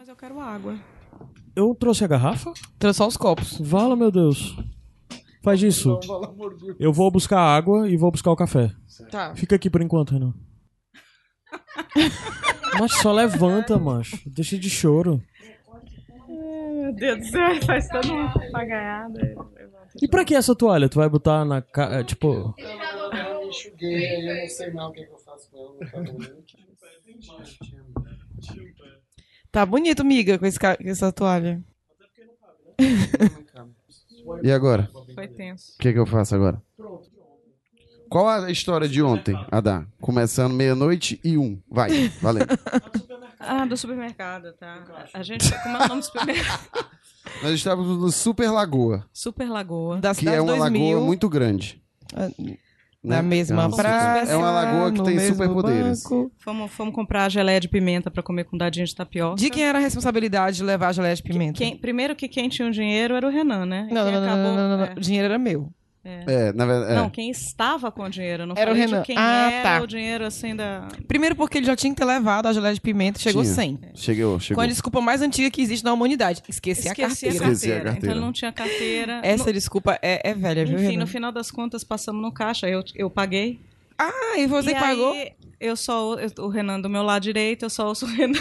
mas eu quero água. Eu trouxe a garrafa? Trouxe só os copos. Vala, meu Deus. Faz isso. Eu vou buscar água e vou buscar o café. Tá. Fica aqui por enquanto, Renan. Mas só levanta, macho. Deixa de choro. Meu Deus do céu, faz toda uma apagaiada. E pra que essa toalha? Tu vai botar na ca... é, Tipo... Eu enxuguei, eu não sei mais o que, que eu faço com ela. Não tá bonito. Tá miga, com, esse com essa toalha. E agora? Foi tenso. O que, que eu faço agora? Qual a história de ontem, Adá? Começando meia-noite e um. Vai, valeu. Ah, do supermercado, tá. A gente. Como é o nome do supermercado? Nós estávamos no Super Lagoa, Super Lagoa. Da que é uma 2000, lagoa muito grande. Né? Na mesma é uma, praça. É uma lagoa que no tem superpoderes. Fomos, fomos comprar geleia de pimenta pra comer com dadinho de tapioca. De quem era a responsabilidade de levar a geleia de pimenta? Quem- primeiro que quem tinha o dinheiro era o Renan, né? Não, não, não, não, acabou- não, não, não. é. O dinheiro era meu. É, na verdade. Não, quem estava com o dinheiro. Não Era o falei Renan. de quem Ah, era tá. o dinheiro, assim, da... Primeiro porque ele já tinha que ter levado a geleia de pimenta, chegou Tinha. sem. Chegou, chegou. Com a desculpa mais antiga que existe na humanidade. Esqueci, a Esqueci a carteira. carteira. Esqueci a carteira. Então ele não tinha carteira. Essa No- desculpa é, é velha, viu, Enfim, Renan? no final das contas, passamos no caixa. Eu, eu paguei. Ah, e você e pagou? Aí, eu só... eu- o Renan do meu lado direito, eu só ouço o Renan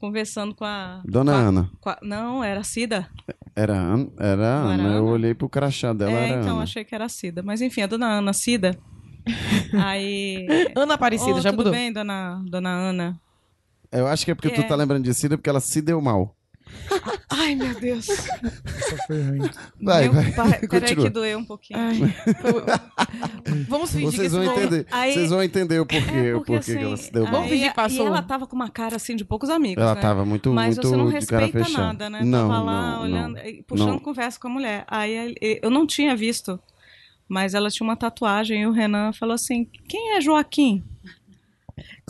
conversando com a... Dona com a- Ana. com a- não, era a Cida. Era, a Ana- era a Não era Ana. Eu Ana? olhei pro crachá dela, é, era então, Ana. achei que era a Cida. Mas enfim, a dona Ana Cida. aí... Ana Aparecida, Ô, já tudo mudou. bem, dona, dona Ana? Eu acho que é porque tu É. tá lembrando de Cida porque ela se deu mal. Ai, meu Deus. Vai, Meu vai. pai- Peraí que doeu um pouquinho. Ai, Vamos fingir que Vocês vão, não- entender, Aí- vocês vão entender o porquê, É, o porque, porquê que assim, ela se deu aí- mal. Vamos fingir que passou. E ela tava com uma cara assim de poucos amigos. Ela né? tava muito, Mas muito você não respeita nada, né? Não, tava lá não, olhando, não. puxando Não. conversa com a mulher. Aí eu não tinha visto, mas ela tinha uma tatuagem e o Renan falou assim: quem é Joaquim?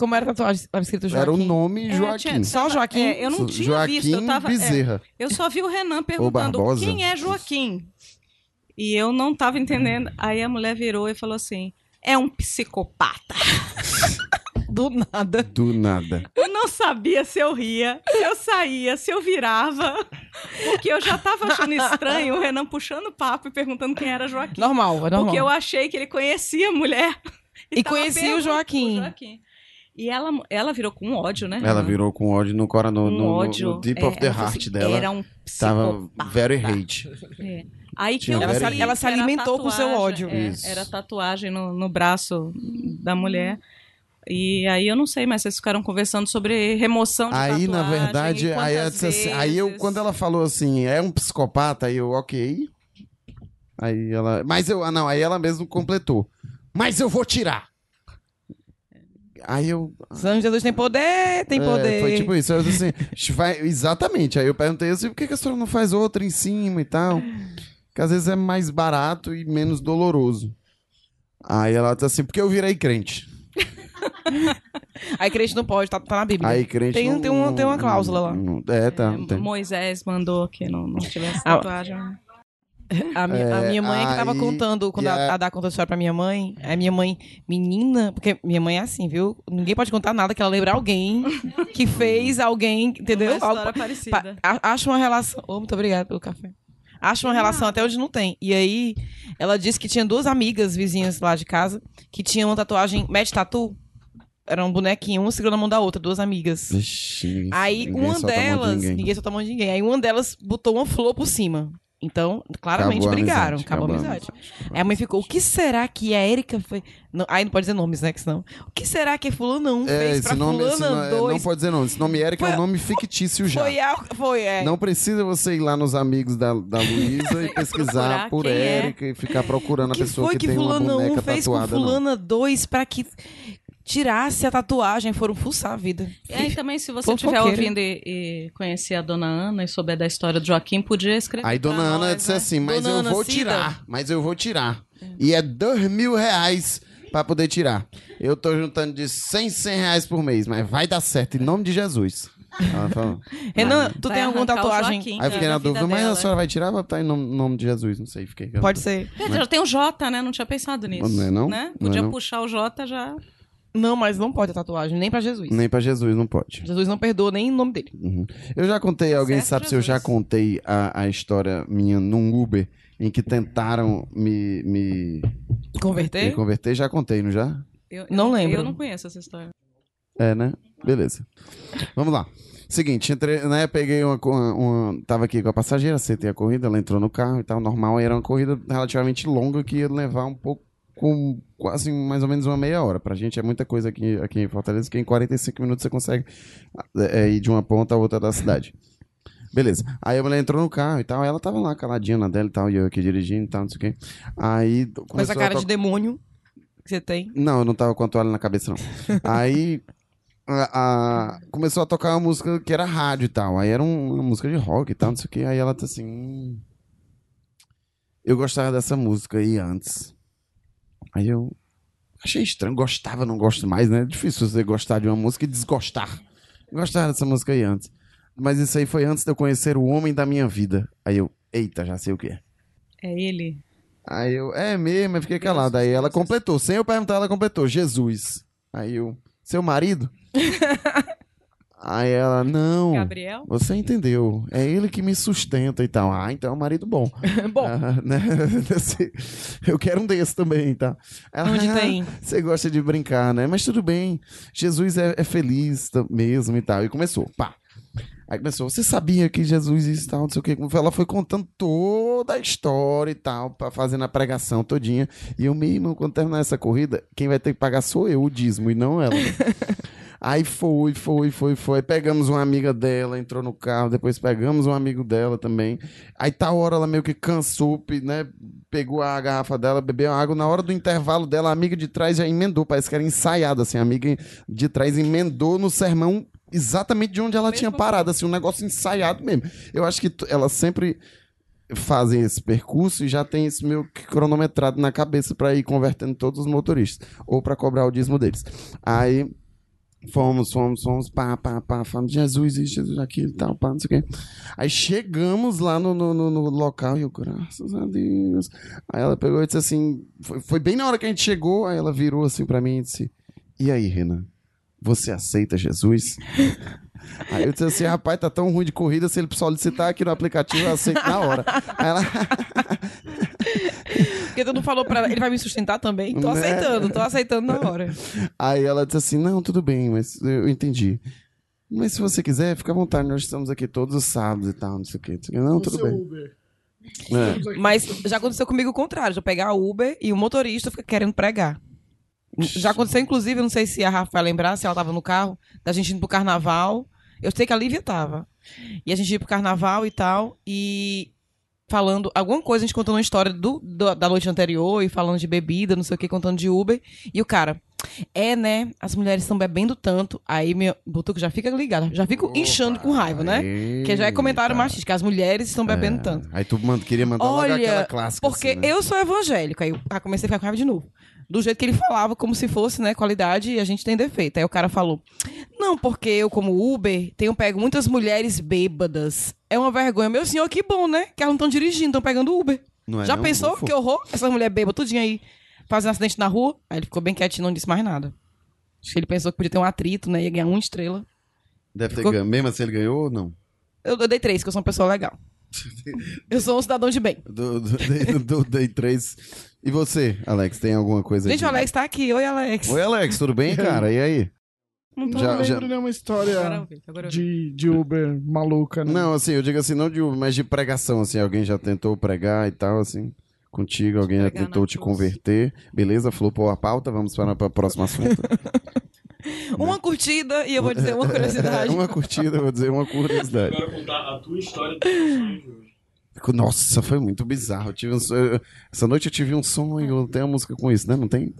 Como era a tatuagem? Tava escrito Joaquim. Era o nome É, Joaquim. tinha- Só Joaquim? É, eu não tinha Joaquim visto. Eu, tava, é, Bezerra. eu só vi o Renan perguntando Barbosa. quem é Joaquim. E eu não tava entendendo. Aí a mulher virou e falou assim: é um psicopata. Do nada. Do nada. Eu não sabia se eu ria, se eu saía, se eu virava. Porque eu já tava achando estranho o Renan puxando papo e perguntando quem era Joaquim. Normal, é normal. Porque eu achei que ele conhecia a mulher. E tava conhecia o Joaquim. pro Joaquim. E ela, ela virou com ódio, né? Ela virou com ódio no, cora- no, com no, no- ódio. no deep É, of the heart assim, dela. Era um Tava psicopata. very hate. É. Aí que Ela se- ela se alimentou com o seu ódio. é, era tatuagem no, no braço da mulher. E aí eu não sei, mas vocês ficaram conversando sobre remoção de Aí, na tatuagem, verdade, e aí, assim- aí eu, vezes. quando ela falou assim, é um psicopata, aí eu, ok. Aí ela. Mas eu. Ah, não, aí ela mesmo completou. Mas eu vou tirar. Aí eu. Santo Jesus tem poder, tem É, poder. foi tipo isso. Eu disse assim, "Ixi, vai, exatamente. Aí eu perguntei assim, por que, que a senhora não faz outra em cima e tal? Que às vezes é mais barato e menos doloroso. Aí ela disse assim, porque eu virei crente. Aí crente não pode, tá, tá na Bíblia. Aí crente. Tem- não- tem uma- tem uma cláusula lá. não- é, tá. É. Moisés mandou que não, não tivesse Ah, tatuagem. A minha, a É, minha mãe que tava aí- contando, quando a, a- a Dá contou a história pra minha mãe, a minha mãe, menina, porque minha mãe é assim, viu? Ninguém pode contar nada que ela lembra alguém que fez alguém, entendeu? Uma história Algo- parecida. Pa- a- acha uma relação. Oh, muito obrigada pelo café. Acha uma relação até onde não tem. E aí, ela disse que tinha duas amigas vizinhas lá de casa que tinham uma tatuagem match tattoo. Era um bonequinho, uma segurando a mão da outra, duas amigas. Vixe, Aí uma a delas, ninguém. ninguém solta a mão de ninguém. Aí uma delas botou uma flor por cima. Então, claramente Acabou brigaram, amizade, acabou a acabou a amizade. Aí a mãe ficou, o que será que a Erika foi. Não, aí não pode dizer nomes, né? Que senão. O que será que fulano não É, fez esse pra nome, fulana é, dois? não pode dizer nome. Esse nome Eric é um nome fictício já. Foi, a, foi, é. Não precisa você ir lá nos amigos da, da Luísa e pesquisar por é. Érica e ficar procurando a que pessoa que, que, tem uma fulana boneca 1 fez com tatuada. não. fulana 2 pra que tirasse a tatuagem? Foram fuçar a vida. E aí também, se você estiver ouvindo e, e conhecer a dona Ana e souber da história do Joaquim, podia escrever. Aí dona Ana nós, disse né? assim, mas Dona eu Ana vou Cida. tirar, mas eu vou tirar. E é dois mil reais pra poder tirar. Eu tô juntando de 100, 100 reais por mês, mas vai dar certo, em nome de Jesus. Ela falou. Renan, tu Vai tem alguma tatuagem? Joaquim, Aí eu fiquei da na vida dúvida, mas a dela. senhora vai tirar ou vai botar em nome, nome de Jesus? Não sei, fiquei. Pode ser. É, já tem o J, né? Não tinha pensado nisso. Não é não? Né? Não é Podia não? puxar o J já. Não, mas não pode ter tatuagem, nem pra Jesus. Nem pra Jesus não pode. Jesus não perdoa nem o nome dele. Uhum. Eu já contei, alguém Certo, sabe se eu já Jesus. contei a, a história minha num Uber em que tentaram me, me, me Converter? converter? Já contei, não já? Eu, Não eu- lembro. Eu não conheço essa história. É, né? Beleza. Vamos lá. Seguinte, entrei, né? Peguei uma, uma, Tava aqui com a passageira, aceitei a corrida, ela entrou no carro e tal, normal. Era uma corrida relativamente longa que ia levar um pouco. Com quase mais ou menos uma meia hora. Pra gente é muita coisa aqui, aqui em Fortaleza, que em 45 minutos você consegue é, ir de uma ponta a outra da cidade. Beleza. Aí a mulher entrou no carro e tal, ela tava lá caladinha na dela e tal, e eu aqui dirigindo e tal, não sei o quê. Aí. Com essa começou a cara to- de demônio que você tem. não, eu não tava com a toalha na cabeça, não. Aí a- a- começou a tocar uma música que era rádio e tal. Aí era um- uma música de rock e tal, não sei o que. Aí ela tá assim. "Hum, Eu gostava dessa música aí antes. Aí eu achei estranho, gostava, não gosto mais, né? É difícil você gostar de uma música e desgostar. Gostava dessa música aí antes. Mas isso aí foi antes de eu conhecer o homem da minha vida. Aí eu, eita, já sei o que é. É ele. Aí eu, é mesmo, eu fiquei calado. Aí ela completou, sem eu perguntar, ela completou, Jesus. Aí eu, seu marido? Aí ela, não, Gabriel? você entendeu, é ele que me sustenta e tal. Ah, então é um marido bom. Bom, Ah, né? Eu quero um desse também, tá? Ela, onde "Ah, tem? Você gosta de brincar, né? Mas tudo bem, Jesus é, é feliz mesmo e tal. E começou, pá. Aí começou, você sabia que Jesus e tal, não sei o quê. Ela foi contando toda a história e tal, fazendo a pregação todinha. E eu mesmo, quando terminar essa corrida, quem vai ter que pagar sou eu, o dízimo, e não ela. Aí foi, foi, foi, foi. Pegamos uma amiga dela, entrou no carro, depois pegamos um amigo dela também. Aí tá hora ela meio que cansou, né? Pegou a garrafa dela, bebeu água. Na hora do intervalo dela, a amiga de trás já emendou, parece que era ensaiado, assim. A amiga de trás emendou no sermão exatamente de onde ela Mesmo tinha parado, assim, um negócio ensaiado mesmo. Eu acho que elas sempre fazem esse percurso e já tem isso meio que cronometrado na cabeça pra ir convertendo todos os motoristas ou pra cobrar o dízimo deles. Aí Fomos, fomos, fomos, pá, pá, pá, de Jesus, isso, Jesus, aquilo tal, pá, não sei o quê. Aí chegamos lá no, no, no- no local e eu, graças a Deus. Aí ela pegou e disse assim, foi, foi bem na hora que a gente chegou, aí ela virou assim pra mim e disse, e aí, Renan, você aceita Jesus? Aí eu disse assim, rapaz, tá tão ruim de corrida, se ele solicitar aqui no aplicativo, eu aceito na hora. Aí ela, Porque tu não falou pra ela, ele vai me sustentar também? Tô Né? aceitando, tô aceitando na hora. Aí ela disse assim: Não, tudo bem, mas eu entendi. Mas se você quiser, fica à vontade, nós estamos aqui todos os sábados e tal, não sei o quê. Não, O tudo bem. Uber. É. Mas já aconteceu comigo o contrário, já pegar Uber e o motorista fica querendo pregar. Já aconteceu, inclusive, eu não sei se a Rafa vai lembrar, se ela tava no carro, da gente indo pro carnaval. Eu sei que a Lívia tava. E a gente ia pro carnaval e tal, e falando alguma coisa, a gente contando uma história do, do- da noite anterior, e falando de bebida, não sei o que, contando de Uber. E o cara, é, né? As mulheres estão bebendo tanto. Aí meu Butuco já fica ligado, já fico inchando com raiva, né? Que já é comentário Eita. machista, que as mulheres estão bebendo É. tanto. Aí tu manda, queria mandar logo Olha, aquela clássica. Porque assim, né? eu sou evangélico, aí eu ah, comecei a ficar com raiva de novo. Do jeito que ele falava, como se fosse, né, qualidade e a gente tem defeito. Aí o cara falou: Não, porque eu, como Uber, tenho pego muitas mulheres bêbadas. É uma vergonha. Meu senhor, que bom, né? Que elas não estão dirigindo, estão pegando Uber. Não é Já não, pensou? bufo? Que horror? Essa mulher bêbada, tudinho aí, fazendo acidente na rua. Aí ele ficou bem quietinho, não disse mais nada. Acho que ele pensou que podia ter um atrito, né? Ia ganhar uma estrela. Deve ter Ficou- ganho. Mesmo assim ele ganhou ou não? Eu, eu dei três, que eu sou uma pessoa legal. eu sou um cidadão de bem. Do, do, do, do, dei três. E você, Alex, tem alguma coisa Gente, de- o Alex tá aqui. Oi, Alex. Oi, Alex, tudo bem, cara? E aí? Não tô Eu Já- não já- lembro nenhuma Agora história eu vi, agora de, de Uber maluca, né? Não, assim, eu digo assim, não de Uber, mas de pregação, assim, alguém já tentou pregar e tal, assim, contigo, alguém já Pregar tentou te converter, beleza? Flopou a pauta, vamos para o próximo assunto. Uma curtida e eu vou dizer uma curiosidade. uma curtida, eu vou dizer uma curiosidade. Quero contar a tua história de hoje. Nossa, foi muito bizarro. Eu tive um sonho- Essa noite eu tive um sonho, tem uma música com isso, né? Não tem?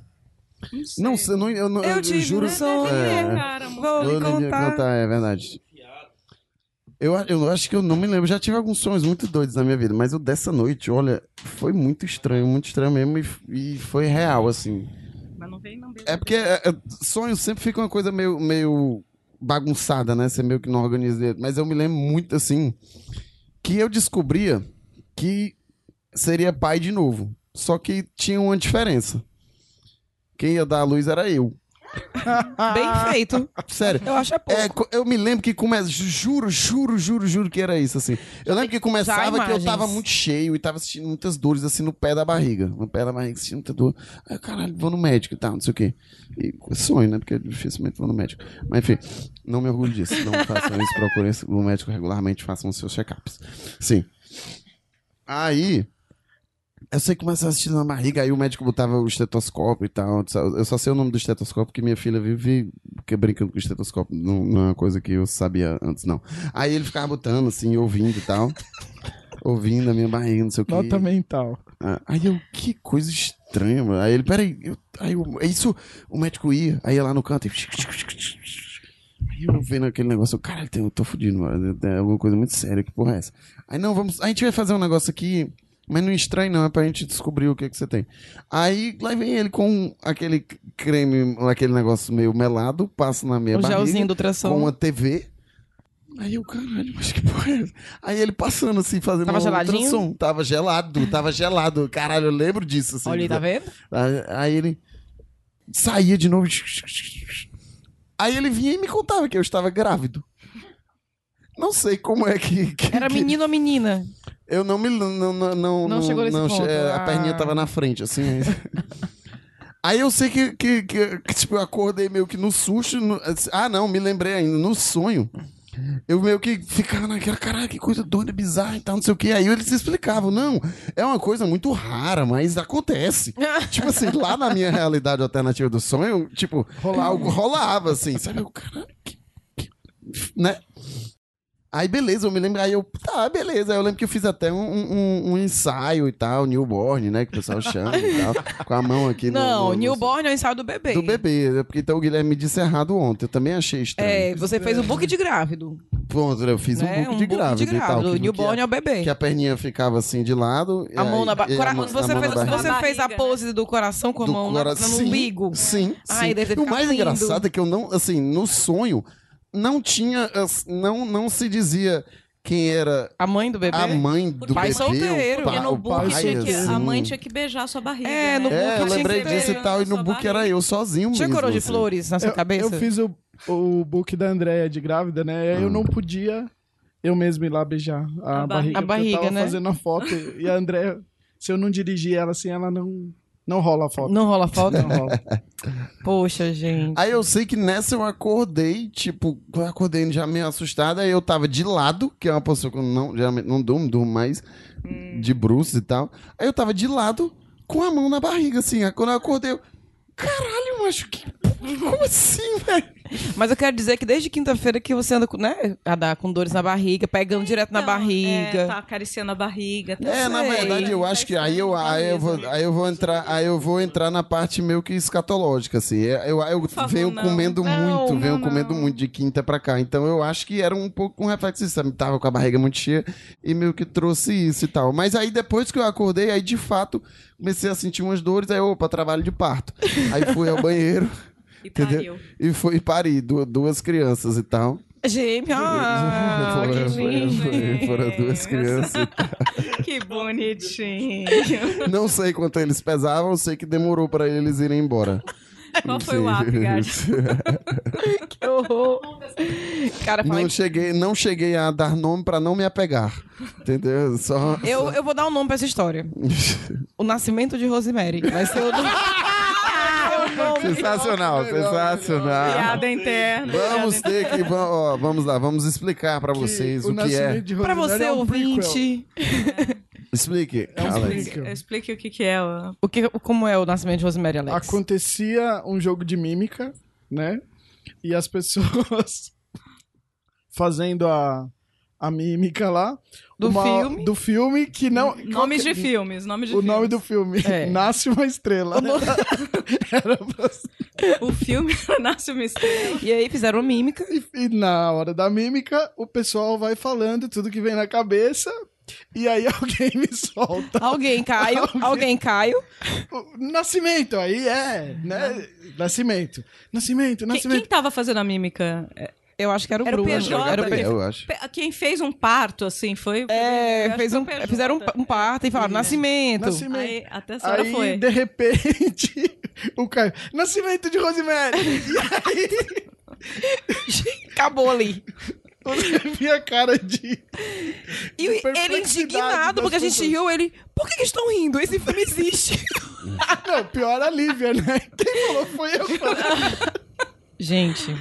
Não sei. Não, eu, não, Eu eu tive juro. um sonho. É, É. cara, Vou lhe Eu ia contar. contar, é verdade. Eu, eu acho que eu não me lembro. Já tive alguns sonhos muito doidos na minha vida, mas o dessa noite, olha, foi muito estranho, muito estranho mesmo e, e foi real, assim. Mas não vem, não. É porque é, é, sonho sempre fica uma coisa meio, meio bagunçada, né? Você meio que não organiza. Mas eu me lembro muito, assim, que eu descobria que seria pai de novo. Só que tinha uma diferença. Quem ia dar a luz era eu. Bem feito. Sério. Eu acho é pouco. É, eu me lembro que começa. Juro, juro, juro, juro que era isso, assim. Eu lembro que começava que eu tava muito cheio e tava sentindo muitas dores, assim, no pé da barriga. No pé da barriga, sentindo muita dor. Aí, caralho, vou no médico e tal, não sei o quê. E sonho, né? Porque dificilmente vou no médico. Mas enfim, não me orgulho disso. Não façam isso, procurem o médico regularmente, façam os seus check-ups. Sim. Aí. Eu sei que começava a assistir na barriga, aí o médico botava o estetoscópio e tal. Eu só sei o nome do estetoscópio, porque minha filha vive que brincando com o estetoscópio. Não, não é uma coisa que eu sabia antes, não. Aí ele ficava botando, assim, ouvindo e tal. ouvindo a minha barriga, não sei o que. Nota mental. Aí eu, que coisa estranha, mano. Aí ele, peraí, eu, aí eu, é isso, o médico ia, aí ia lá no canto e... Aí eu vendo aquele negócio, eu, caralho, eu tô fudido, mano. É alguma coisa muito séria, que porra é essa? Aí não, vamos, a gente vai fazer um negócio aqui, mas não estranho não, é pra gente descobrir o que que você tem. Aí lá vem ele com aquele creme, aquele negócio meio melado, passa na minha O barriga gelzinho do ultrassom. com uma TV. Aí eu, caralho, mas que porra é essa? Aí ele passando assim, fazendo Tava um geladinho? ultrassom. Tava gelado, tava gelado. Caralho, eu lembro disso. Assim, Olha aí, tá vendo? Aí, aí ele saía de novo. Aí ele vinha e me contava que eu estava grávido. Não sei como é que. que- Era que- menino ou menina? Eu não me. Não, não, não, Não chegou nesse ponto, é, A ah. perninha tava na frente, assim. aí- eu sei que, que, que- que, tipo, eu acordei meio que no susto. no- ah, não, me lembrei ainda, no sonho. Eu meio que ficava naquela, caralho, que coisa doida, bizarra e tal, não sei o que. Aí eles explicavam, não, é uma coisa muito rara, mas acontece. tipo assim, lá na minha realidade alternativa do sonho, tipo, algo rolava, assim, sabe? Eu, caralho, que, que- né? Aí beleza, eu me lembro, aí eu, tá, beleza. Aí eu lembro que eu fiz até um, um- um ensaio e tal, newborn, né, que o pessoal chama e tal, com a mão aqui no- Não, no, no, newborn é o ensaio do bebê. do bebê, né? porque então o Guilherme me disse errado ontem, eu também achei estranho. É, você fez o book de grávido. Pronto, eu fiz um né? book de grávido e tal. O que- newborn é o bebê. que a perninha ficava assim de lado. A mão na barriga. Você, fez, na barriga. você Na fez a pose do coração com a do mão cora- no sim, umbigo. Sim, Ai, sim. deve ter E o mais lindo. engraçado é que eu não, assim, no sonho, não tinha, as- não, não se dizia quem era A mãe do bebê? a mãe do Pai bebê. solteiro. pa- no o book tinha que, a assim. mãe tinha que beijar sua barriga. É, no né? book É, eu tinha lembrei que disso e tal, e no book era barriga. eu sozinho Tinha mesmo. coroa de assim. flores na sua Eu, cabeça? eu fiz o, o book da Andréia de grávida, né? E aí eu não podia eu mesmo ir lá beijar a, A barriga. A barriga, eu tava né? fazendo a foto e a Andréia, se eu não dirigir ela assim, ela não, não rola a foto. Não rola foto? Não rola. Poxa, gente. Aí eu sei que nessa eu acordei, tipo, eu acordei já meio assustada, aí eu tava de lado, que é uma postura que eu não, geralmente não durmo, durmo mais de bruços e tal. Aí eu tava de lado, com a mão na barriga, assim. Aí quando eu acordei, eu, caralho, macho, que... como assim, velho? Mas eu quero dizer que desde quinta-feira que você anda com, né? A dar com dores na barriga, pegando direto na Então, barriga. É, tá acariciando a barriga. Tá É, na sei. verdade, eu acho que aí eu, aí eu vou, aí eu vou entrar, aí eu vou entrar na parte meio que escatológica, assim. É, Eu, eu favor, venho não. comendo Não, muito, venho não, comendo não. muito de quinta pra cá. Então eu acho que era um pouco um reflexo disso. sabe? Tava com a barriga muito cheia e meio que trouxe isso e tal. Mas aí depois que eu acordei, aí de fato comecei a sentir umas dores, aí opa, trabalho de parto. Aí fui ao banheiro E Entendeu? pariu. e fui parir du- duas crianças e tal. Gêmeo, ah, Foram- que foram- lindo. foram duas crianças e tal. Que bonitinho. Não sei quanto eles pesavam, sei que demorou pra eles irem embora. Qual foi o app? Que horror. Cara, Não cheguei, não cheguei a dar nome pra não me apegar. Entendeu? Só. Eu, eu vou dar um nome pra essa história. O Nascimento de Rosemary. Vai ser o Sensacional, sensacional. Piada interna. Vamos ter que. ó, vamos lá, vamos explicar pra vocês o, que é. Pra você, é um ouvinte, Explique, É um interna. Explique o que, que é. ó. o que, como é o Nascimento de Rosemary, Alex? Acontecia um jogo de mímica, né? E as pessoas fazendo a, a mímica lá. Do filme? Do filme que não. Nomes de qualquer- filmes. Nomes de O filmes. nome do filme. É. Nasce uma estrela. Era pra- O filme Nasce uma Estrela. E aí fizeram mímica. E, e na hora da mímica, o pessoal vai falando tudo que vem na cabeça. E aí alguém me solta. Alguém, Caio. Alguém, Caio. o Nascimento, aí é, né? Nascimento. Nascimento, Quem, nascimento. quem tava fazendo a mímica? É, Eu acho que era o Era o Bruno. PJ, Era o que- P- Eu acho. Quem fez um parto, assim, foi. eu É, fez que um, foi o PJ. fizeram um, um parto e falaram, nascimento. Nascimento. Aí até a senhora Aí, foi. de repente, o Caio. Nascimento de Rosemary! E aí, Acabou ali. você via a cara de. E ele perplexidade indignado, porque a gente riu, ele, por que, que estão rindo? Esse filme existe. Não, pior a Lívia, né? Quem falou foi eu. gente,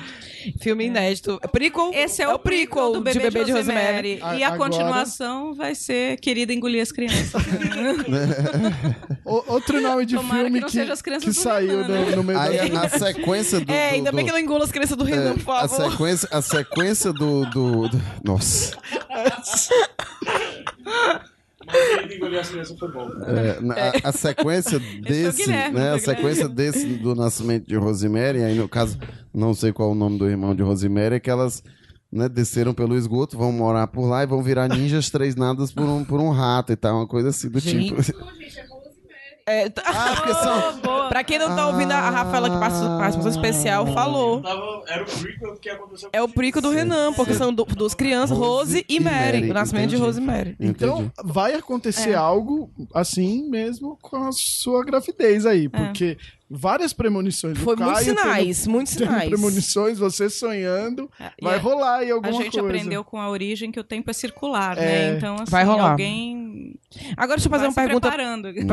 filme inédito. Prequel, Esse é, o prequel do Bebê, de, Rosemary. A- E a agora- continuação vai ser Querida Engolir as Crianças. O- outro nome de Tomara filme que não que, seja as crianças que saiu Renan, né? no, no meio Aí da. na sequência do. É, do- ainda bem do- que não engula as crianças do Renan, por a favor. sequência, a sequência do, do, do- Nossa. É, na- a, a sequência desse, Guilherme, né? A o sequência desse do nascimento de Rosemary, aí no caso, não sei qual é o nome do irmão de Rosemary, é que elas né, desceram pelo esgoto, vão morar por lá e vão virar ninjas treinadas por um, por um rato e tal, uma coisa assim do Gente. tipo. É, tá- Ah, porque são. Pra quem não tá ouvindo, a Rafaela, que passa participação especial, falou. Tava, era o prequel que aconteceu É o prequel do Renan, porque são do- duas crianças, Rose Rose e Mary. Mary, O nascimento de entendi. Rose e Mary. Então, Entendi. vai acontecer É. algo assim mesmo com a sua gravidez aí, porque várias premonições. Foi o Caio muitos sinais, muitos Tendo, tendo sinais. premonições, você sonhando, E vai a- rolar aí A alguma gente coisa. aprendeu com a origem que o tempo é circular, É. né? Então, assim, Vai rolar. alguém Agora deixa eu fazer uma pergunta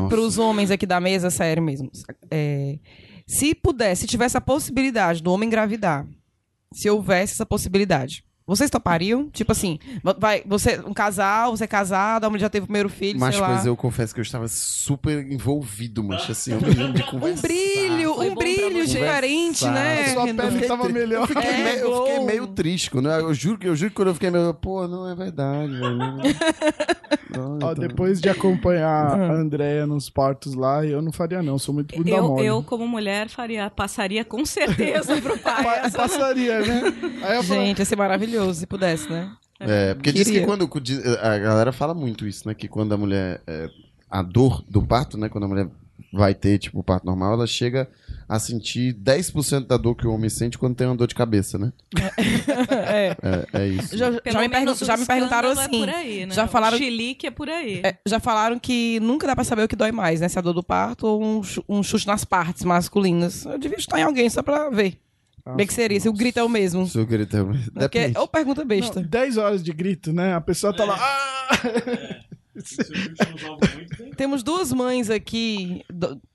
para os homens aqui da mesa, sério mesmo. É, se pudesse, se tivesse a possibilidade do homem engravidar, se houvesse essa possibilidade, vocês topariam? Tipo assim, vai, você, um casal, você é casado, a mulher já teve o primeiro filho, Mas, sei lá. pois eu confesso que eu estava super envolvido, mas assim, eu me lembro de Um conversar. brilho, Foi um brilho diferente, né? A sua Renan? pele tava melhor. Eu fiquei, É, meio, eu fiquei meio triste. Quando eu, juro que eu juro que quando eu fiquei meio. Pô, não é verdade, velho. Não, Ó, então- depois de acompanhar Ah. a Andrea nos partos lá, eu não faria não, sou muito bunda Eu, mole. eu, como mulher, faria, passaria com certeza pro pai. Pa- passaria, né? Aí eu falo, Gente, ia ser maravilhoso se pudesse, né? É, porque diz que Queria. quando. A galera fala muito isso, né? Que quando a mulher. é, a dor do parto, né? Quando a mulher vai ter, tipo, o parto normal, ela chega a sentir 10% da dor que o homem sente quando tem uma dor de cabeça, né? É. É, é isso. Já, já me, pergun- o já me perguntaram escândalo assim. É por aí, né? já falaram- O chilique é por aí. É, já falaram que nunca dá pra saber o que dói mais, né? Se é a dor do parto ou um, um chute nas partes masculinas. Eu devia estar em alguém só pra ver. Bem que seria, se o grito é o mesmo. Se eu querer ter... Porque, Depende. ou pergunta besta. não, 10 horas de grito, né? A pessoa tá lá. "Ah!" Temos duas mães aqui.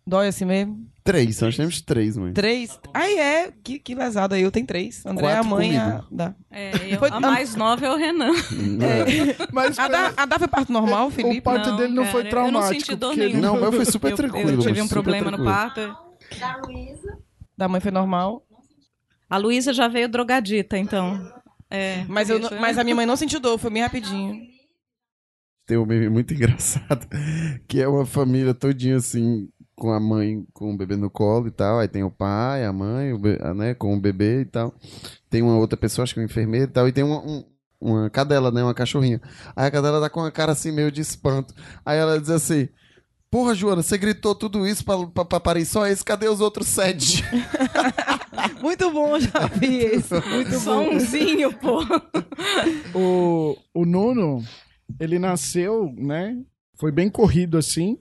Dói assim mesmo? Três, nós temos três, mãe. Três? Aí é. Que, que lesado aí. Eu tenho três. André é a mãe. A, da. É, eu- Foi- a mais nova é o Renan. Mas A da, a da foi parto normal, Felipe? o parto Não, dele não cara, foi eu não traumático. senti dor nenhuma. Não, o meu foi super Eu- tranquilo. Eu, tive mas um problema no tranquilo. parto. Da Luísa. Da mãe foi normal. A Luísa já veio drogadita, então. É, Mas, eu, mas a minha mãe não sentiu dor, foi bem rapidinho. Tem um meme muito engraçado, que é uma família todinha assim, com a mãe com o bebê no colo e tal. Aí tem o pai, a mãe, o be- né, com o bebê e tal. Tem uma outra pessoa, acho que é um enfermeiro e tal. E tem uma, um- uma cadela, né, uma cachorrinha. Aí a cadela tá com a cara assim, meio de espanto. Aí ela diz assim... Porra, Joana, você gritou tudo isso pra, pra, pra parir só esse? Cadê os outros sete? Muito bom, já vi esse. Muito Só bom. umzinho, pô. o, o Nuno, ele nasceu, né? Foi bem corrido assim.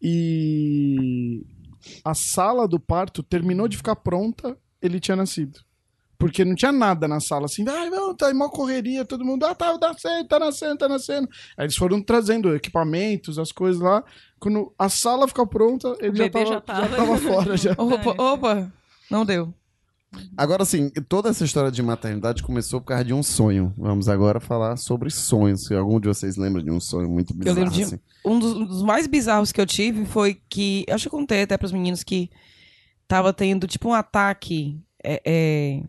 E a sala do parto terminou de ficar pronta, ele tinha nascido. Porque não tinha nada na sala assim, ai, não, tá em uma correria, todo mundo, ah, tá nascendo, tá nascendo, tá nascendo. Aí eles foram trazendo equipamentos, as coisas lá. Quando a sala ficou pronta, ele já tava, já tava. já tava fora. Já. Opa, opa. Não deu. Agora, assim, toda essa história de maternidade começou por causa de um sonho. Vamos agora falar sobre sonhos. Se algum de vocês lembra de um sonho muito bizarro, lembro de- assim. Um dos, um dos mais bizarros que eu tive foi que. Acho que eu contei até pros meninos que tava tendo tipo um ataque. é, é,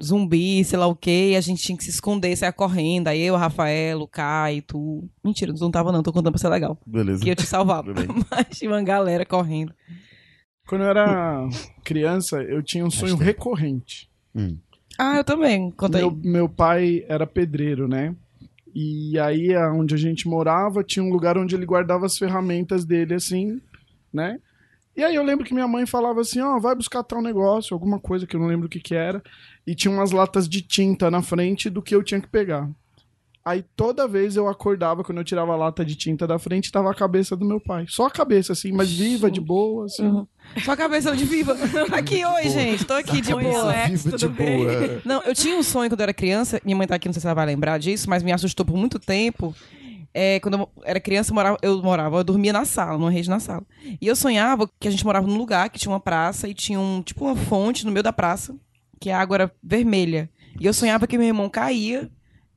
zumbi, sei lá o quê, e a gente tinha que se esconder, sair correndo. Aí eu, Rafael, o Caio, tu. Mentira, não tava não, tô contando pra ser legal. Beleza. Que eu te salvava. Mas tinha uma galera correndo. Quando eu era criança, eu tinha um sonho recorrente. Ah, eu também. Conta aí. Meu, meu pai era pedreiro, né? E aí, onde a gente morava, tinha um lugar onde ele guardava as ferramentas dele, assim, né? E aí eu lembro que minha mãe falava assim, ó, vai buscar tal negócio, alguma coisa que eu não lembro o que que era, e tinha umas latas de tinta na frente do que eu tinha que pegar. Aí toda vez eu acordava, quando eu tirava a lata de tinta da frente, tava a cabeça do meu pai. Só a cabeça, assim, mas viva, de boa, assim. Uhum. Só a cabeça de viva. Aqui, oi, gente. Tô aqui de boa. Alex, Viva de tudo bem? boa. Não, eu tinha um sonho quando eu era criança. Minha mãe tá aqui, não sei se ela vai lembrar disso, mas me assustou por muito tempo. É, quando eu era criança, eu morava, eu morava, eu dormia na sala, numa rede na sala. E eu sonhava que a gente morava num lugar que tinha uma praça e tinha um, tipo uma fonte no meio da praça, que a água era vermelha. E eu sonhava que meu irmão caía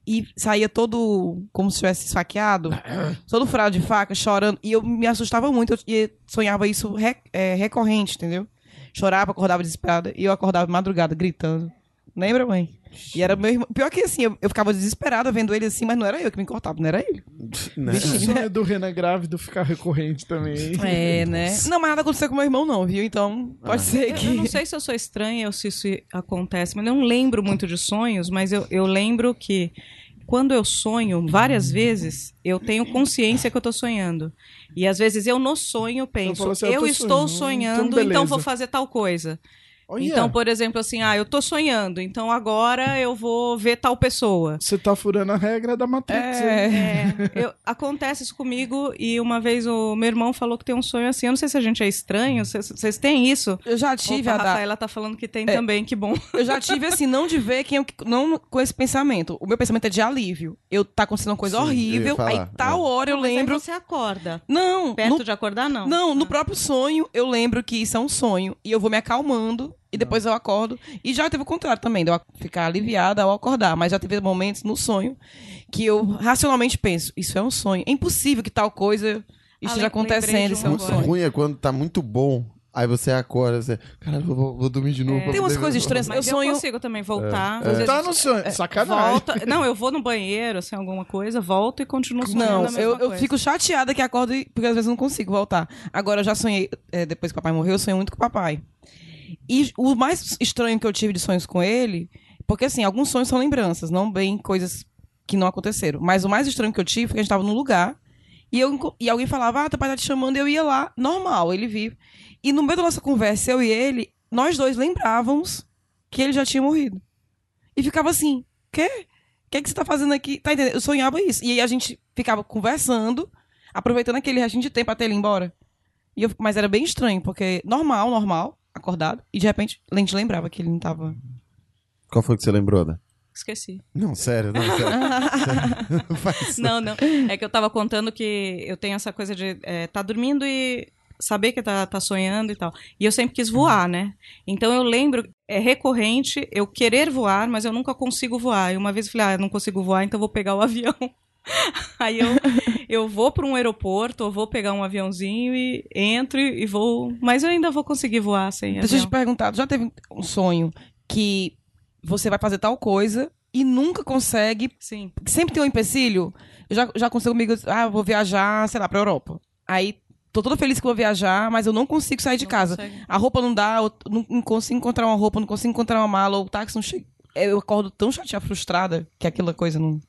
e saía todo como se tivesse esfaqueado, todo furado de faca, chorando. E eu me assustava muito, eu e sonhava isso re- é, recorrente, entendeu? Chorava, acordava desesperada, e eu acordava de madrugada gritando. Lembra, mãe? E era meu irmão. Pior que assim, eu, eu ficava desesperada vendo ele assim, mas não era eu que me cortava, não era ele. Né? O sonho do Renan grávido ficar recorrente também. É, né? Não, mas nada aconteceu com meu irmão, não, viu? Então, pode ser Eu, que. eu não sei se eu sou estranha ou se isso acontece, mas eu não lembro muito de sonhos, mas eu, eu lembro que quando eu sonho, várias vezes, eu tenho consciência que eu tô sonhando. E às vezes eu no sonho penso, falo assim, eu, eu estou sonhando, sonhando, então então vou fazer tal coisa. Olha, Então, por exemplo, assim, ah, eu tô sonhando, então agora eu vou ver tal pessoa. você tá furando a regra da Matrix. É. É, eu- acontece isso comigo e uma vez o meu irmão falou que tem um sonho assim. Eu não sei se a gente é estranho, vocês têm isso? Eu já tive Opa, a a da... Rafaela tá falando que tem É. também, que bom. Eu já tive, assim, não de ver quem eu. Não com esse pensamento. O meu pensamento é de alívio. Eu tá acontecendo uma coisa Sim, horrível, falar, aí tal é. hora eu Mas aí lembro. você acorda. Não, Perto no, de acordar, não. não, no Ah. próprio sonho eu lembro que isso é um sonho. E eu vou me acalmando. E depois eu acordo. E já teve o contrário também, de eu ficar aliviada ao acordar. Mas já teve momentos no sonho que eu racionalmente penso: isso é um sonho. É impossível que tal coisa esteja acontecendo. Isso é um agora. sonho. ruim é quando tá muito bom, aí você acorda, você... Caralho, vou, vou dormir de novo. É. Tem umas coisas estranhas. Mas eu eu, sonho. consigo também voltar. Às Tá vezes, no sonho. Sacanagem. volta. Não, eu vou no banheiro, assim, alguma coisa, volto e continuo sonhando Não, a mesma eu, eu fico chateada que acordo, e- porque às vezes eu não consigo voltar. Agora, eu já sonhei, é, depois que o papai morreu, eu sonhei muito com o papai. E o mais estranho que eu tive de sonhos com ele, porque assim, alguns sonhos são lembranças, não bem coisas que não aconteceram. Mas o mais estranho que eu tive foi que a gente tava num lugar e, eu, e alguém falava, ah, teu pai tá te chamando, eu ia lá, normal, ele vive. E no meio da nossa conversa, eu e ele, nós dois lembrávamos que ele já tinha morrido. E ficava assim, quê? O que, é que você tá fazendo aqui? Tá entendendo? Eu sonhava isso. E aí a gente ficava conversando, aproveitando aquele restinho de tempo até ele ir embora. Eu- mas era bem estranho, porque normal, normal, acordado, e de repente a gente lembrava que ele não tava. Qual foi que você lembrou, né? Esqueci. Não, sério, não, sério. sério. Não faz- Não, não. É que eu tava contando que eu tenho essa coisa de é, tá dormindo e saber que tá, tá sonhando e tal. E eu sempre quis voar, né? Então eu lembro, é recorrente eu querer voar, mas eu nunca consigo voar. E uma vez eu falei, ah, eu não consigo voar, então eu vou pegar o avião. Aí eu, eu vou para um aeroporto, ou vou pegar um aviãozinho e entro e vou. Mas eu ainda vou conseguir voar sem Deixa eu te avião. perguntar, já teve um sonho que você vai fazer tal coisa e nunca consegue, Sim. sempre tem um empecilho? Eu já, já aconteceu comigo, ah, vou viajar, sei lá, pra Europa. Aí tô toda feliz que vou viajar, mas eu não consigo sair de Não casa. consegue. A roupa não dá, eu não, não consigo encontrar uma roupa, não consigo encontrar uma mala, ou o táxi não chega. Eu acordo tão chateada, frustrada, que aquela coisa não.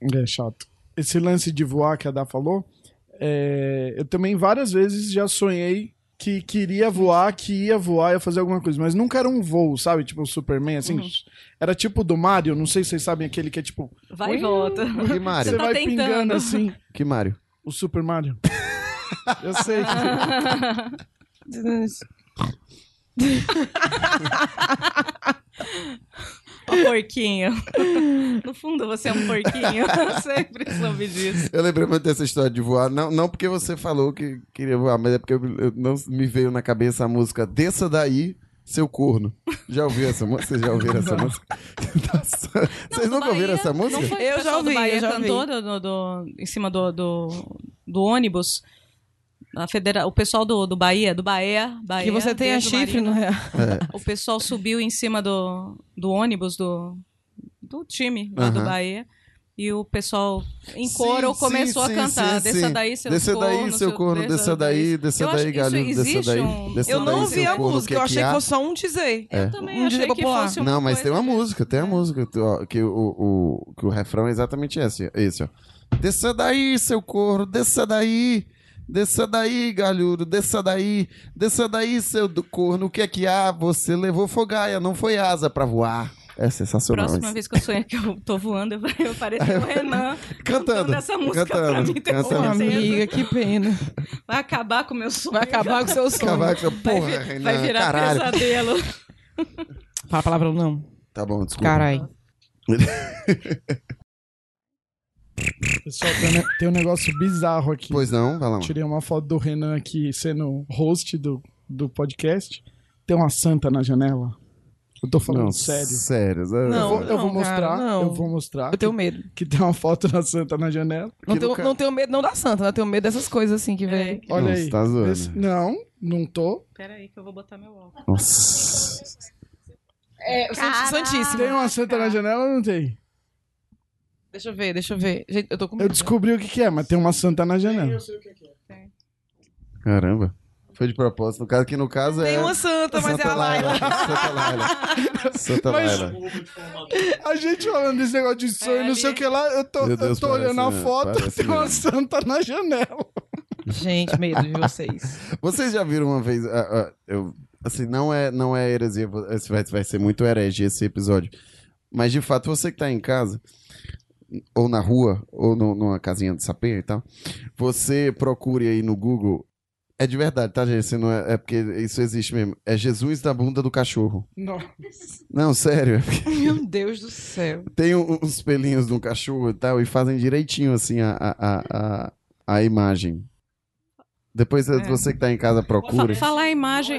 É chato. Esse lance de voar que a Dá falou, é, eu também várias vezes já sonhei que queria voar, que ia voar, ia fazer alguma coisa, mas nunca era um voo, sabe? Tipo o Superman, assim. Uhum. Era tipo do Mario, não sei se vocês sabem aquele que é tipo. Vai e volta. Que Mário? Você tá vai tentando. pingando assim. Que Mário? O Super Mario. eu sei que. Porquinho. No fundo, você é um porquinho. Eu sempre soube disso. Eu lembrei muito dessa história de voar, não, não porque você falou que queria voar, mas é porque eu, eu- não me veio na cabeça a música Desça Daí, Seu Corno. Já ouviu essa música? Vocês já ouviram essa música? Nossa, Vocês nunca ouviram Bahia, essa música? Eu já ouvi, Bahia eu já ouvi. cantou do, do- do- em cima do, do, do ônibus. A federa... O pessoal do, do Bahia, do Bahia, Bahia. que você tenha chifre, não é? O pessoal subiu em cima do, do ônibus do, do time lá do Aham. Bahia. E o pessoal em coro sim, começou sim, a cantar. sim, desça daí, seu Desça corno. daí, seu corno, desça daí, desça daí, que isso galho, desça daí, um- desça Eu daí, não ouvi a corno, música, eu que achei que fosse só um dizer. Eu também Um achei que popular. fosse uma Não, mas tem uma música, tem uma música, tu- ó, que o, o, o- que o refrão é exatamente esse, esse, ó. Desça daí, seu corno, desça daí. Desça daí, galhudo, desça daí, desça daí, seu do corno, o que é que há? Você levou fogaia, não foi asa pra voar. É sensacional Próxima isso. vez que eu sonhar que eu tô voando, eu, eu pareço o Renan Cantando, essa música cantando, pra mim. cantando. Amiga, que pena. Vai acabar com o meu sonho. Vai acabar com o seu sonho. Acabar com Vai, porra, vi- Renan, vai virar caralho. pesadelo. Fala a palavra não. Tá bom, desculpa. Carai. Pessoal, tem, um tem um negócio bizarro aqui. Pois não, vai lá. mano. Tirei uma foto do Renan aqui sendo host do, do podcast. Tem uma santa na janela. Eu tô falando Não, sério. Sério. Eu Não, vou, eu vou cara, mostrar, não. eu vou mostrar Eu tenho medo. que tem uma foto da santa na janela. Não Que tenho, não tenho medo não da santa, né? Eu tenho medo dessas coisas assim que vem. Olha Não, aí. tá zoando. Esse- não, não tô. Pera aí que eu vou botar meu óculos. Nossa. É, Santíssimo. Tem uma santa na janela ou não tem? Deixa eu ver, deixa eu ver. Gente, eu tô com Eu descobri o que, que é, mas tem uma santa na janela. Caramba. Foi de propósito. No caso, que no caso é. Tem uma santa, mas é a Laila. Santa Laila. Santa Mas- Laila. A gente falando desse negócio de sonho, É, não sei o que lá, eu tô, Meu eu Deus, tô olhando a né? foto, tem uma mesmo. santa na janela. Gente, medo de vocês. Vocês já viram uma vez. ah, ah, eu, assim, não é, não é heresia. Vai, vai ser muito herege esse episódio. Mas de fato, você que tá em casa, ou na rua, ou no- numa casinha de sapê e tal, você procure aí no Google. É de verdade, tá, gente? Não é, é porque isso existe mesmo. É Jesus da bunda do cachorro. Não. Não, sério. Meu Deus do céu. Tem um- uns pelinhos do cachorro e tal, e fazem direitinho assim a, a, a, a imagem. Depois É. você que tá em casa Fa procure. falar a imagem.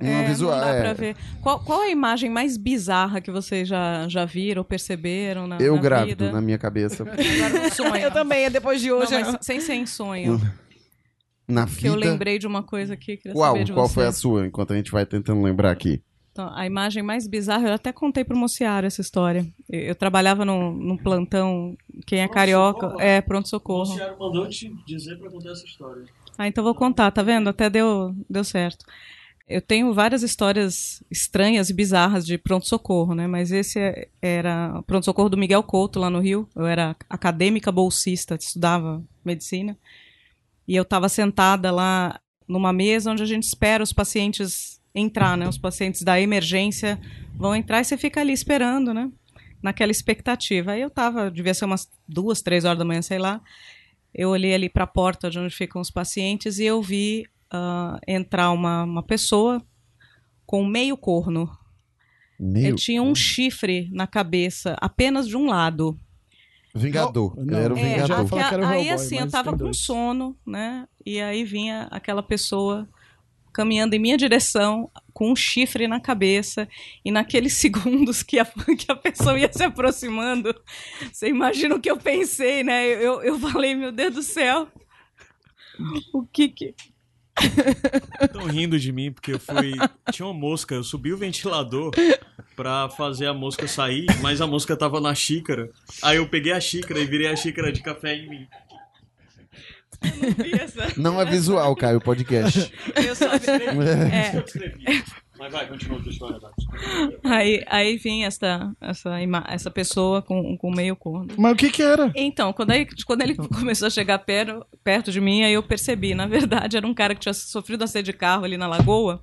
Uma É, visual, não dá é. pra ver. Qual, qual a imagem mais bizarra que vocês já, já viram, perceberam na, Eu na grávido vida? na minha cabeça. Sonho. Eu também, é depois de Não, hoje. mas sem ser em sonho. Na Que eu lembrei de uma coisa aqui. Qual? saber de Qual você. foi a sua? Enquanto a gente vai tentando lembrar aqui. Então, a imagem mais bizarra, eu até contei pro Mociaro essa história. Eu, eu trabalhava num, num plantão, quem é carioca, é O pronto-socorro. Luciano mandou te dizer pra contar essa história. Ah, então vou contar, tá vendo? Até deu, deu certo. Eu tenho várias histórias estranhas e bizarras de pronto-socorro, né? Mas esse é- era pronto-socorro do Miguel Couto, lá no Rio. Eu era acadêmica bolsista, estudava medicina. E eu estava sentada lá numa mesa onde a gente espera os pacientes entrar, né? Os pacientes da emergência vão entrar e você fica ali esperando, né? Naquela expectativa. Aí eu tava, devia ser umas duas, três horas da manhã, sei lá. Eu olhei ali para a porta de onde ficam os pacientes e eu vi ah, entrar uma, uma pessoa com meio corno. Meu. Ele tinha um chifre na cabeça, apenas de um lado. Vingador. Não, era o É, Vingador. o aí Hellboy, assim, eu tava com sono, né? E aí vinha aquela pessoa caminhando em minha direção com um chifre na cabeça e naqueles segundos que a, que a pessoa ia se aproximando, você imagina o que eu pensei, né? Eu, eu falei, meu Deus do céu, o que que... Estão rindo de mim porque eu fui. Tinha uma mosca, eu subi o ventilador pra fazer a mosca sair, mas a mosca tava na xícara. Aí eu peguei a xícara e virei a xícara de café em mim. Vi essa- Não é visual, Caio, o podcast. Eu só vi- É, Eu escrevi. Mas vai, continua a tua história, aí, aí vinha essa, essa, ima- essa pessoa com, com meio corno. Mas o que que era? Então, quando, aí, quando ele começou a chegar perto, perto de mim, aí eu percebi. Na verdade, era um cara que tinha sofrido acidente de carro ali na lagoa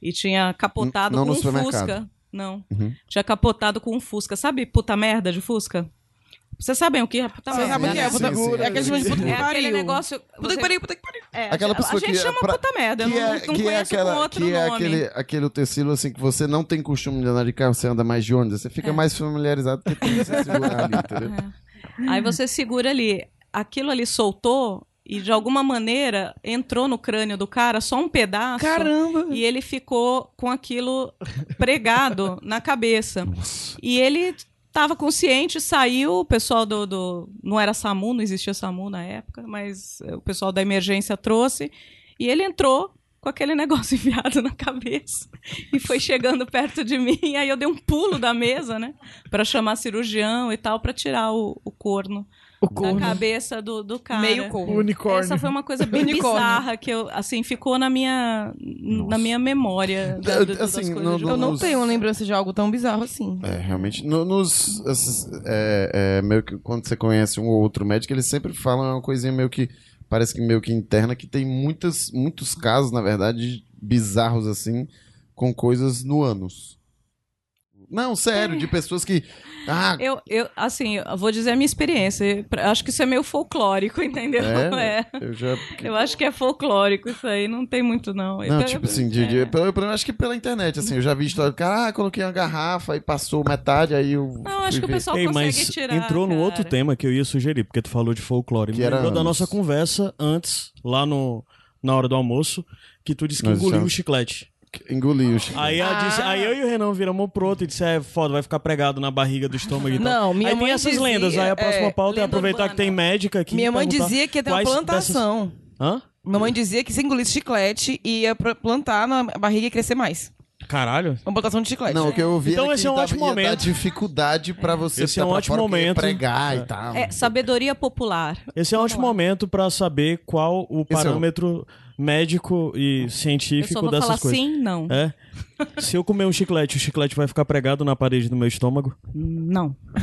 e tinha capotado N- não com um. Fusca. Não. Uhum. Tinha capotado com um Fusca. Sabe puta merda de Fusca? Vocês sabem o que é puta Vocês merda? sabem o que é? Puta- sim, É aquele puta sim. que É aquele negócio. Puta que pariu, puta que pariu. é, Aquela a pessoa gente que- chama pra- puta merda. Eu Que não, é, não que é conheço com aquela, outro que é nome. aquele, aquele utensílio assim que você não tem costume de andar de carro, você anda mais de ônibus, você fica É. mais familiarizado porque tem que se segurar ali, entendeu? Aí você segura ali. Aquilo ali soltou e de alguma maneira entrou no crânio do cara só um pedaço. Caramba. E ele ficou com aquilo pregado na cabeça. E ele estava consciente, saiu, o pessoal do, do. Não era SAMU, não existia SAMU na época, mas o pessoal da emergência trouxe. E ele entrou com aquele negócio enfiado na cabeça. E foi chegando perto de mim. Aí eu dei um pulo da mesa, né? Pra chamar cirurgião e tal, pra tirar o, o corno, Corno. cabeça do, do cara. Meio O corno. unicórnio. Essa foi uma coisa bem Unicórnio. bizarra que eu, assim, ficou na minha, na minha memória. da- Eu- da- das assim, coisas no- no- Eu não nos- tenho uma lembrança de algo tão bizarro assim. É, realmente. No- nos. esses, é, é, meio que quando você conhece um ou outro médico, eles sempre falam uma coisinha meio que parece que meio que interna, que tem muitas, muitos casos, na verdade, bizarros assim, com coisas no ânus. Não, sério, de pessoas que. Ah, Eu, eu, assim, eu vou dizer a minha experiência. Acho que isso é meio folclórico, entendeu? É? É. eu já. Eu acho que é folclórico isso aí, não tem muito, não. Não, Eu- tipo assim, de, de, é. pelo, pelo- acho que pela internet, assim, eu já vi história do cara, ah, coloquei uma garrafa e passou metade, aí eu. Não, acho que o pessoal Ei, consegue mas tirar. entrou no cara. outro tema que eu ia sugerir, porque tu falou de folclore. Que Me era lembrou da anos. nossa conversa antes, lá no, na hora do almoço, que tu disse que Nós engoliu estamos- o chiclete. Engoliu. Aí, ela Ah. disse- aí eu e o Renan viramos pro outro e disse, é foda, vai ficar pregado na barriga do estômago e tal. Não, minha aí mãe tem essas dizia- lendas, aí a próxima é, pauta é aproveitar que urbana. tem médica aqui. Minha mãe dizia que ia ter uma plantação. dessas- Hã? Minha mãe dizia que se engolisse chiclete ia plantar na barriga e crescer mais. Caralho. Uma plantação de chiclete. Não, o que eu ouvi Então que esse é um ótimo momento. dificuldade pra você Esse é um ótimo momento. pregar e tal. É, sabedoria popular. Esse é um ótimo momento pra saber qual o Esse é o- parâmetro médico e Eu científico só vou dessas falar coisas. sim, não. É? Se eu comer um chiclete, o chiclete vai ficar pregado na parede do meu estômago? Não.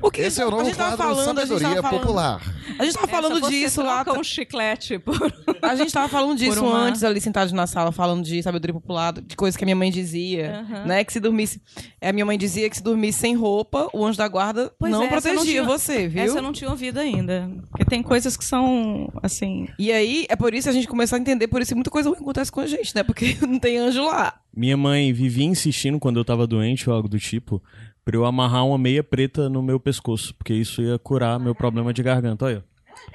O que Esse é o a novo gente tava quadro falando, a gente Sabedoria tava falando, Popular. a gente tava falando Essa disso lá. troca um chiclete por... A gente tava falando disso uma- antes, ali sentados na sala, falando de sabedoria popular, de coisas que a minha mãe dizia, né? Que se dormisse. A minha mãe dizia que se dormisse sem roupa, o anjo da guarda Pois não é, eu não protegia tinha- você, viu? Essa eu não tinha ouvido ainda. Porque tem coisas que são, assim... E aí, é por isso que a gente começou a entender, por isso que muita coisa ruim acontece com a gente, né? Porque não tem anjo lá. Minha mãe vivia insistindo quando eu tava doente ou algo do tipo, pra eu amarrar uma meia preta no meu pescoço, porque isso ia curar meu problema de garganta. Olha.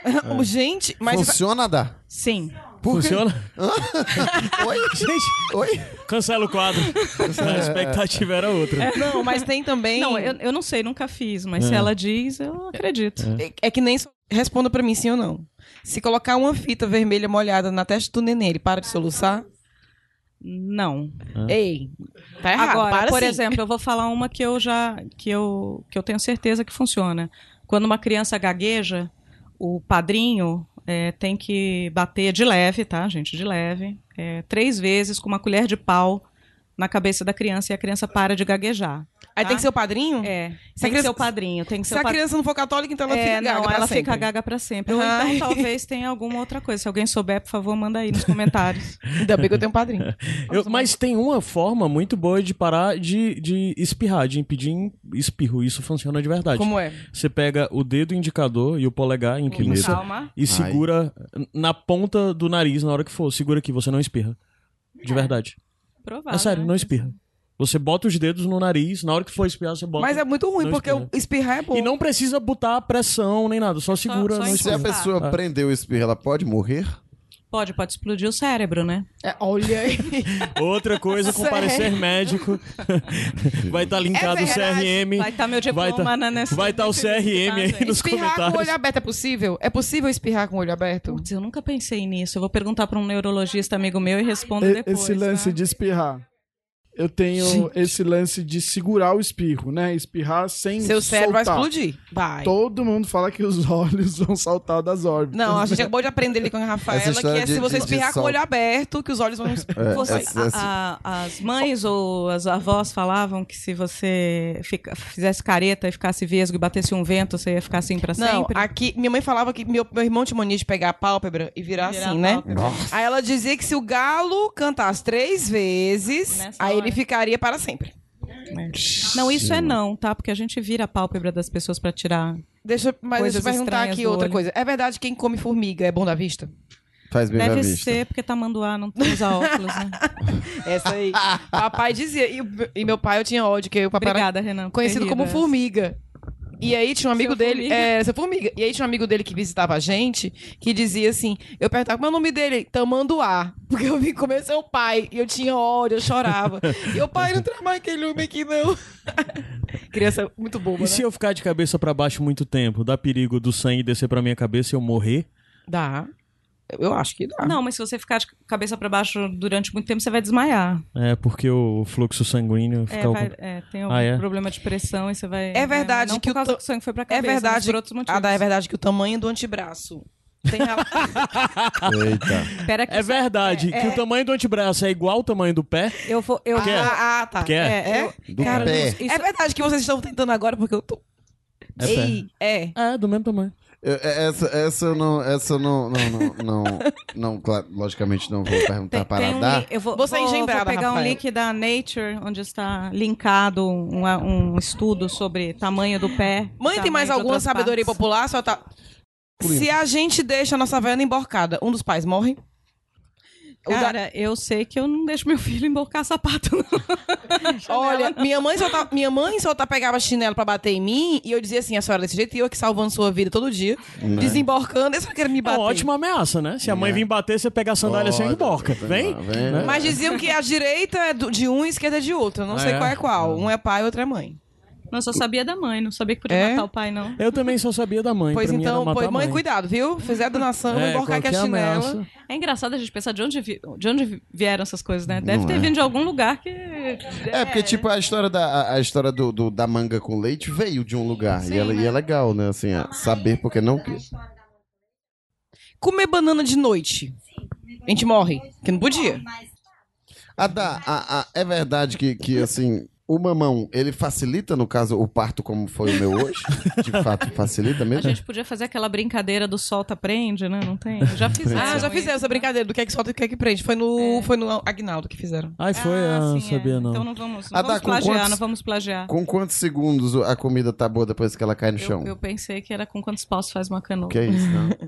É. gente, mas. Funciona, Dá? Sim. Por? Funciona? Oi? Gente, Oi? cancela o quadro. A expectativa era outra. Não, mas tem também. Não, eu, eu não sei, nunca fiz, mas se ela diz, eu acredito. É, é que nem. Responda pra mim sim ou não. Se colocar uma fita vermelha molhada na testa do neném, ele para de soluçar? Não. Ei, tá errado. Agora, para por sim. exemplo, eu vou falar uma que eu já que eu, que eu tenho certeza que funciona. Quando uma criança gagueja, o padrinho é, tem que bater de leve, tá, gente? De leve. é, três vezes com uma colher de pau na cabeça da criança e a criança para de gaguejar. Aí tá? tem que ser o padrinho? É, Se a tem que criança- ser o padrinho, tem que Se ser a o padrinho. criança não for católica, então ela É, fica gaga não, pra ela sempre. fica gaga pra sempre. Ou Ai. então talvez tenha alguma outra coisa. Se alguém souber, por favor, manda aí nos comentários. Ainda bem que eu tenho um padrinho. Eu- mas tem uma forma muito boa de parar de, de espirrar, de impedir espirro. Isso funciona de verdade. Como é? Você pega o dedo indicador e o polegar em pinça Calma. e segura na ponta do nariz na hora que for. Segura aqui, você não espirra. De verdade. Provável. É sério, né? não espirra. Você bota os dedos no nariz, na hora que for espirrar, você bota. Mas é muito ruim, porque espirra. o espirrar é bom. E não precisa botar pressão nem nada, só segura só no Se a pessoa Ah. prender o espirro, ela pode morrer? Pode, pode explodir o cérebro, né? É, olha aí. Outra coisa com Sério? parecer médico. vai estar linkado É o. CRM. Vai estar meu Vai diploma tá- na nessa. vai tá o nesse- CRM aí nesse- nos espirrar com o comentários. olho aberto é possível? É possível espirrar com o olho aberto? Putz, eu nunca pensei nisso. Eu vou perguntar para um neurologista amigo meu e respondo E- depois. esse lance tá? de espirrar. Eu tenho Gente. esse lance de segurar o espirro, né? Espirrar sem Seu cérebro vai soltar. explodir. Vai. Todo mundo fala que os olhos vão saltar das órbitas. Não, a gente acabou de aprender ali com a Rafaela que é de- se você de- de espirrar com o olho aberto, que os olhos vão. É, Você- essa- essa- a- a- as mães ou as avós falavam que se você fica- fizesse careta e ficasse vesgo e batesse um vento, você ia ficar assim pra Não, sempre? aqui, minha mãe falava que meu, meu irmão tinha mania de pegar a pálpebra e virar, Virar assim, né? pálpebra. Aí ela dizia que se o galo cantasse três vezes, Nessa aí. Ele ficaria para sempre. Não, isso é não, tá? Porque a gente vira a pálpebra das pessoas pra tirar. Deixa, mas Coisas deixa eu perguntar aqui outra olho. coisa. É verdade que quem come formiga é bom da vista? Faz bem Deve vista. ser porque tamanduá não usa óculos, né? Essa aí. papai dizia. E, e meu pai eu tinha ódio, que o papai era Obrigada, Renan. conhecido como formiga. E aí tinha um amigo Seu dele, formiga. é, seu formiga. E aí tinha um amigo dele que visitava a gente, que dizia assim, eu perguntava qual é o nome dele, Tamanduá, porque eu vim comer seu pai, e eu tinha ódio, eu chorava. e o pai não traz mais aquele homem aqui não. Criança muito boba, E né? se eu ficar de cabeça pra baixo muito tempo, dá perigo do sangue descer pra minha cabeça e eu morrer? Dá. Eu acho que dá. Não, mas se você ficar de cabeça pra baixo durante muito tempo, você vai desmaiar. É, porque o fluxo sanguíneo fica... É, vai- é, tem algum Ah, é? problema de pressão e você vai. É verdade não que por o causa to- que o sangue foi pra é cabeça, mas verdade. por outros motivos. Ah, dá, é verdade que o tamanho do antebraço tem. Eita. Pera que É verdade que o tamanho do antebraço é igual ao tamanho do pé. eu vou. Eu Que é? ah, ah, tá. Que é? É, é? Do Cara, pé. isso- É verdade que vocês estão tentando agora porque eu tô. É Ei, é. É, do mesmo tamanho. Eu- é- essa, essa eu não. Essa eu não. Não, não, não, não, claro, logicamente não vou perguntar para um dar. eu vou, Você é vou, vou pegar um Rafael. link da Nature, onde está linkado um, um estudo sobre tamanho do pé. Mãe, tem mais alguma sabedoria partes. popular? Só tá... Se a gente deixa a nossa vaiana emborcada, um dos pais morre? O da- Cara, eu sei que eu não deixo meu filho emborcar sapato, não. Olha, minha mãe só tá, minha mãe só tá pegava chinelo pra bater em mim e eu dizia assim, a senhora desse jeito, e eu que salvando sua vida todo dia, Né? desemborcando, eles só querem me É bater. uma ótima ameaça, né? Se a mãe É. vir bater, você pega a sandália sem Pode, emborca. Vem? vem, Né? Mas diziam que a direita é do- de um e a esquerda é de outro. Eu não Ah, sei é? qual é qual. Um é pai e outro é mãe. Não, só sabia da mãe, não sabia que podia É? matar o pai, não. Eu também só sabia da mãe. Pois pra mim era então, pois, a mãe, cuidado, viu? Fizer a donação, É, emborcar aqui a chinela. ameaça. É engraçado a gente pensar de onde, vi- de onde vieram essas coisas, né? Deve Não ter é. vindo de algum lugar que. É, porque, tipo, a história, da, a, a história do, do- da manga com leite veio de um lugar. Sim, e, ela, né? e é legal, né? Assim, é, saber porque não. Comer banana de noite. A gente morre. Que não podia. A da, a, a- é verdade que, que, assim, o mamão, ele facilita, no caso, o parto como foi o meu hoje? De fato, facilita A mesmo? gente podia fazer aquela brincadeira do solta prende, né? Não tem? Já fizeram. Ah, já fizeram essa brincadeira do que é que solta e o que é que prende. Foi no, foi no Agnaldo que fizeram. Ai, foi? Ah, Ah, sim, sabia é. não. Então não vamos, não Ah, vamos tá, plagiar, quantos- não vamos plagiar. Com quantos segundos a comida tá boa depois que ela cai no chão? Eu, eu pensei que era com quantos paus faz uma canoa. Que é isso, não?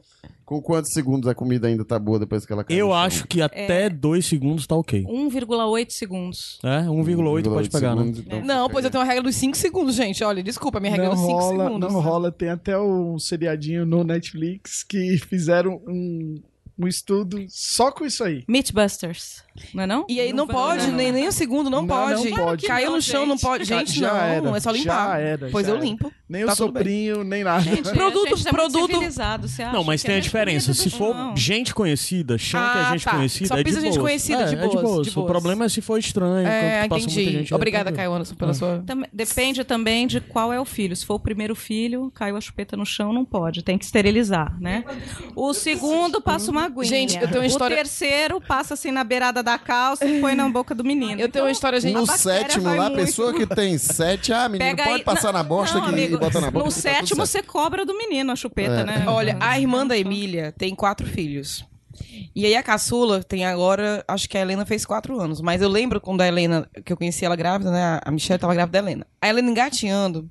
Com quantos segundos a comida ainda tá boa depois que ela cai Eu acho que até 2 segundos tá ok. 1,8 segundos. É, 1,8 pode pegar, né? então Não, pois eu tenho uma regra dos 5 segundos, gente. Olha, desculpa, minha regra é Não dos 5 rola, segundos. não rola. Tem até um seriadinho no Netflix que fizeram um, um estudo só com isso aí. Meatbusters, não é não? E aí não, pode, nem, nem um segundo, não, Não, pode. não pode. Caiu não, no chão, não gente. pode. Já- Gente, já não, era, é só já limpar. era, pois já eu era. limpo. Nem Tá o bem. soprinho, nem nada. Gente, Produto- a gente é produto- acha Não, mas que tem é a diferença. Se for gente conhecida, chão que Ah, é gente tá. conhecida, Só é de pisa gente boas. conhecida, é, de é de boas, boas. de O problema é se for estranho. É, quando passa muita entendi. gente, é Obrigada. Caio Anderson, pela sua... Tam- Depende também de qual é o filho. Se for o primeiro filho, caiu a chupeta no chão, não pode. Tem que esterilizar, né? O segundo passa uma aguinha. Gente, eu tenho uma história- O terceiro passa assim na beirada da calça e põe na boca do menino. Eu tenho uma história, gente... a No sétimo lá, a muito. pessoa que tem sete, ah, menino, Pega pode aí- passar na bosta Não, que amigo, e bota na boca. No tá sétimo, certo. você cobra do menino a chupeta, É. né? Olha, a irmã da Emília tem quatro filhos. E aí a caçula tem agora, acho que a Helena fez quatro anos. Mas eu lembro quando a Helena, que eu conheci ela grávida, né? A Michelle tava grávida da Helena. A Helena engateando.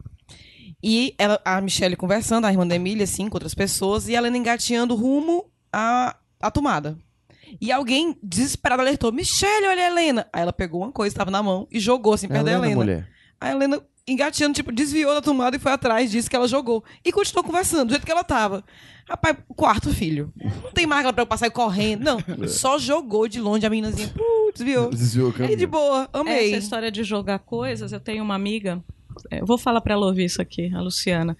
E ela, a Michelle conversando, a irmã da Emília, assim, com outras pessoas. E a Helena engateando rumo à, à tomada. E alguém desesperado alertou: Michelle, olha a Helena. Aí ela pegou uma coisa, estava na mão, e jogou assim perto da Helena, Helena. mulher. A Helena, engateando, tipo, desviou da tomada e foi atrás, disse que ela jogou. E continuou conversando, do jeito que ela tava. Rapaz, quarto filho. Não tem mais aquela preocupação de correndo. Não, só jogou de longe a meninazinha. Uh, desviou. Desviou o E de boa, amei. Essa história de jogar coisas, eu tenho uma amiga, é, eu vou falar pra ela ouvir isso aqui, a Luciana.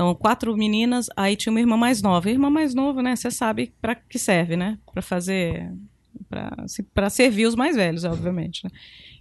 Então, quatro meninas, aí tinha uma irmã mais nova. Irmã mais nova, né, você sabe pra que serve, né? Pra fazer pra servir os mais velhos, obviamente, né?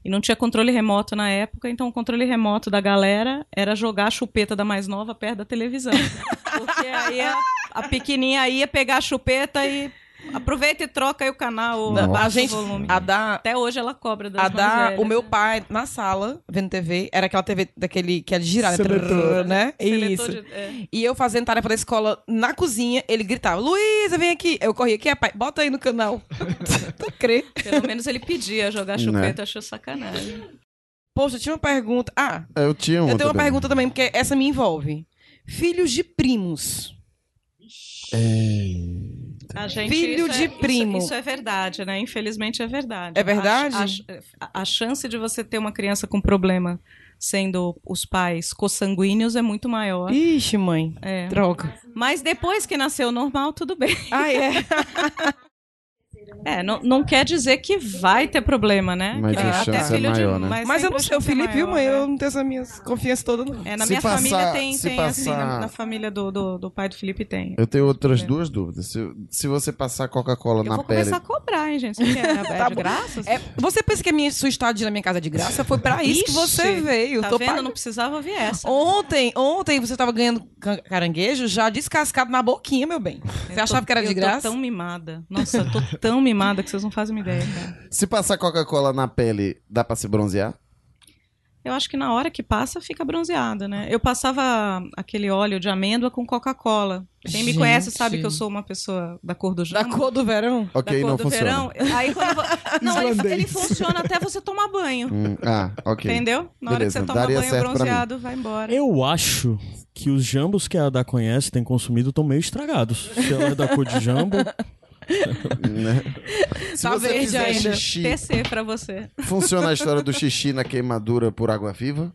E não tinha controle remoto na época, então o controle remoto da galera era jogar a chupeta da mais nova perto da televisão. Porque aí a, a pequenininha ia pegar a chupeta e aproveita e troca aí o canal, ou Não, abaixa a gente, o volume. a da, Até hoje ela cobra das a da, o meu né? pai na sala, vendo TV, era aquela TV daquele que é de girar, né? Seletor. Né? Seletor Isso. de- é. E eu fazendo tarefa da escola na cozinha, ele gritava: Luísa, vem aqui. Eu corria aqui, pai, bota aí no canal. tu crê? Pelo menos ele pedia jogar Né? chupeta, achou sacanagem. Poxa, eu tinha uma pergunta. Ah, Eu tinha uma eu tenho uma também. pergunta também, porque essa me envolve. Filhos de primos. A gente, Filho de é, primo. Isso, isso é verdade, né? Infelizmente é verdade. É verdade? A, a- a chance de você ter uma criança com problema sendo os pais consanguíneos é muito maior. Ixi, mãe. É. Droga. Mas depois que nasceu normal, tudo bem. Ah, é. É, não, não quer dizer que vai ter problema, né? Mas Que a até chance é filho de- maior, né? Mas eu sempre não sei, o é Felipe, viu, maior, mãe? né? Eu não tenho essa minha confiança toda, não. É, na Se minha passar- família tem, se tem assim, passar- na, na família do, do, do pai do Felipe tem. Eu tenho outras duas dúvidas. Se, se você passar Coca-Cola Eu na vou pele. começar a cobrar, hein, gente? Você quer? É, Tá de bom. graça? É, você pensa que a minha, sua estadia na minha casa é de graça? Foi pra isso que Ixi, você veio. Tá Tô vendo? pagando. Não precisava ouvir essa. Ontem, ontem você tava ganhando ca- caranguejo já descascado na boquinha, meu bem. Você Eu achava tô- que era de eu graça? tô tão mimada. Nossa, eu tô tão mimada que vocês não fazem uma ideia, cara. Se passar Coca-Cola na pele, dá pra se bronzear? Eu acho que na hora que passa, fica bronzeada, né? Eu passava aquele óleo de amêndoa com Coca-Cola. Quem me conhece sabe que eu sou uma pessoa da cor do Da jambo. cor do verão. Ok, da cor não do funciona. verão. Aí quando vo- Não, ele, Islandês. ele funciona até você tomar banho. Hum, ah, ok. Entendeu? Na hora Beleza, que você toma daria banho certo pra mim. bronzeado, vai embora. Eu acho que os jambos que a Ada conhece, tem consumido, estão meio estragados. Se ela é da cor de jambo, Né? Se Tá você verde fizer ainda. xixi, TC pra você. funciona a história do xixi na queimadura por água viva?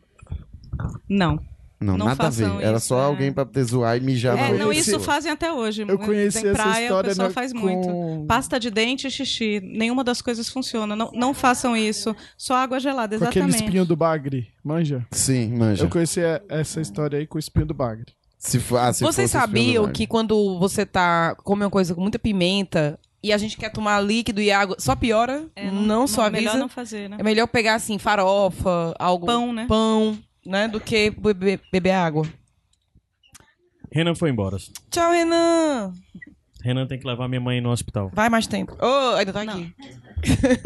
Não. Não, Não nada a ver. façam Era isso, só é. alguém pra poder zoar e mijar É, no não, isso fazem até hoje. Eu conheci Em essa praia, história o pessoal na- faz com- muito. Pasta de dente e xixi. Nenhuma das coisas funciona. Não, não façam isso. Só água gelada, Com aquele exatamente. espinho do bagre, manja? Sim, manja. Eu conheci a- essa história aí com o espinho do bagre. Se for, ah, se Vocês sabiam que quando você tá come uma coisa com muita pimenta e a gente quer tomar líquido e água, só piora? É, não, suaviza. Melhor não fazer, né? É melhor pegar assim farofa, algo Pão, né? pão, né, do que beber, beber água. Renan foi embora. Tchau, Renan. Renan tem que levar minha mãe no hospital. Vai mais tempo. Oh, ainda tá aqui.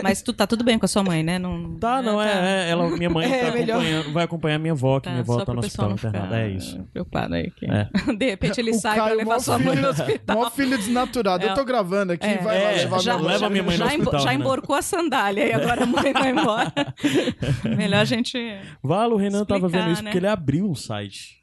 Mas tu tá tudo bem com a sua mãe, né? Não, Tá, não, é, é, ela, minha mãe É, tá vai acompanhar minha avó, que Tá, minha avó tá no hospital internada. ficar É isso. Preocupado aí. que- É. De repente ele O sai pra Caio, levar mó sua mãe filho- no hospital. Mó filho desnaturado. Eu tô gravando aqui, É. vai lá É, levar já- minha mãe. leva minha mãe no já, hospital, já Renan. emborcou a sandália e agora a mãe vai embora. Melhor a gente. Valo, o Renan tava Explicar, vendo isso né? porque ele abriu um site.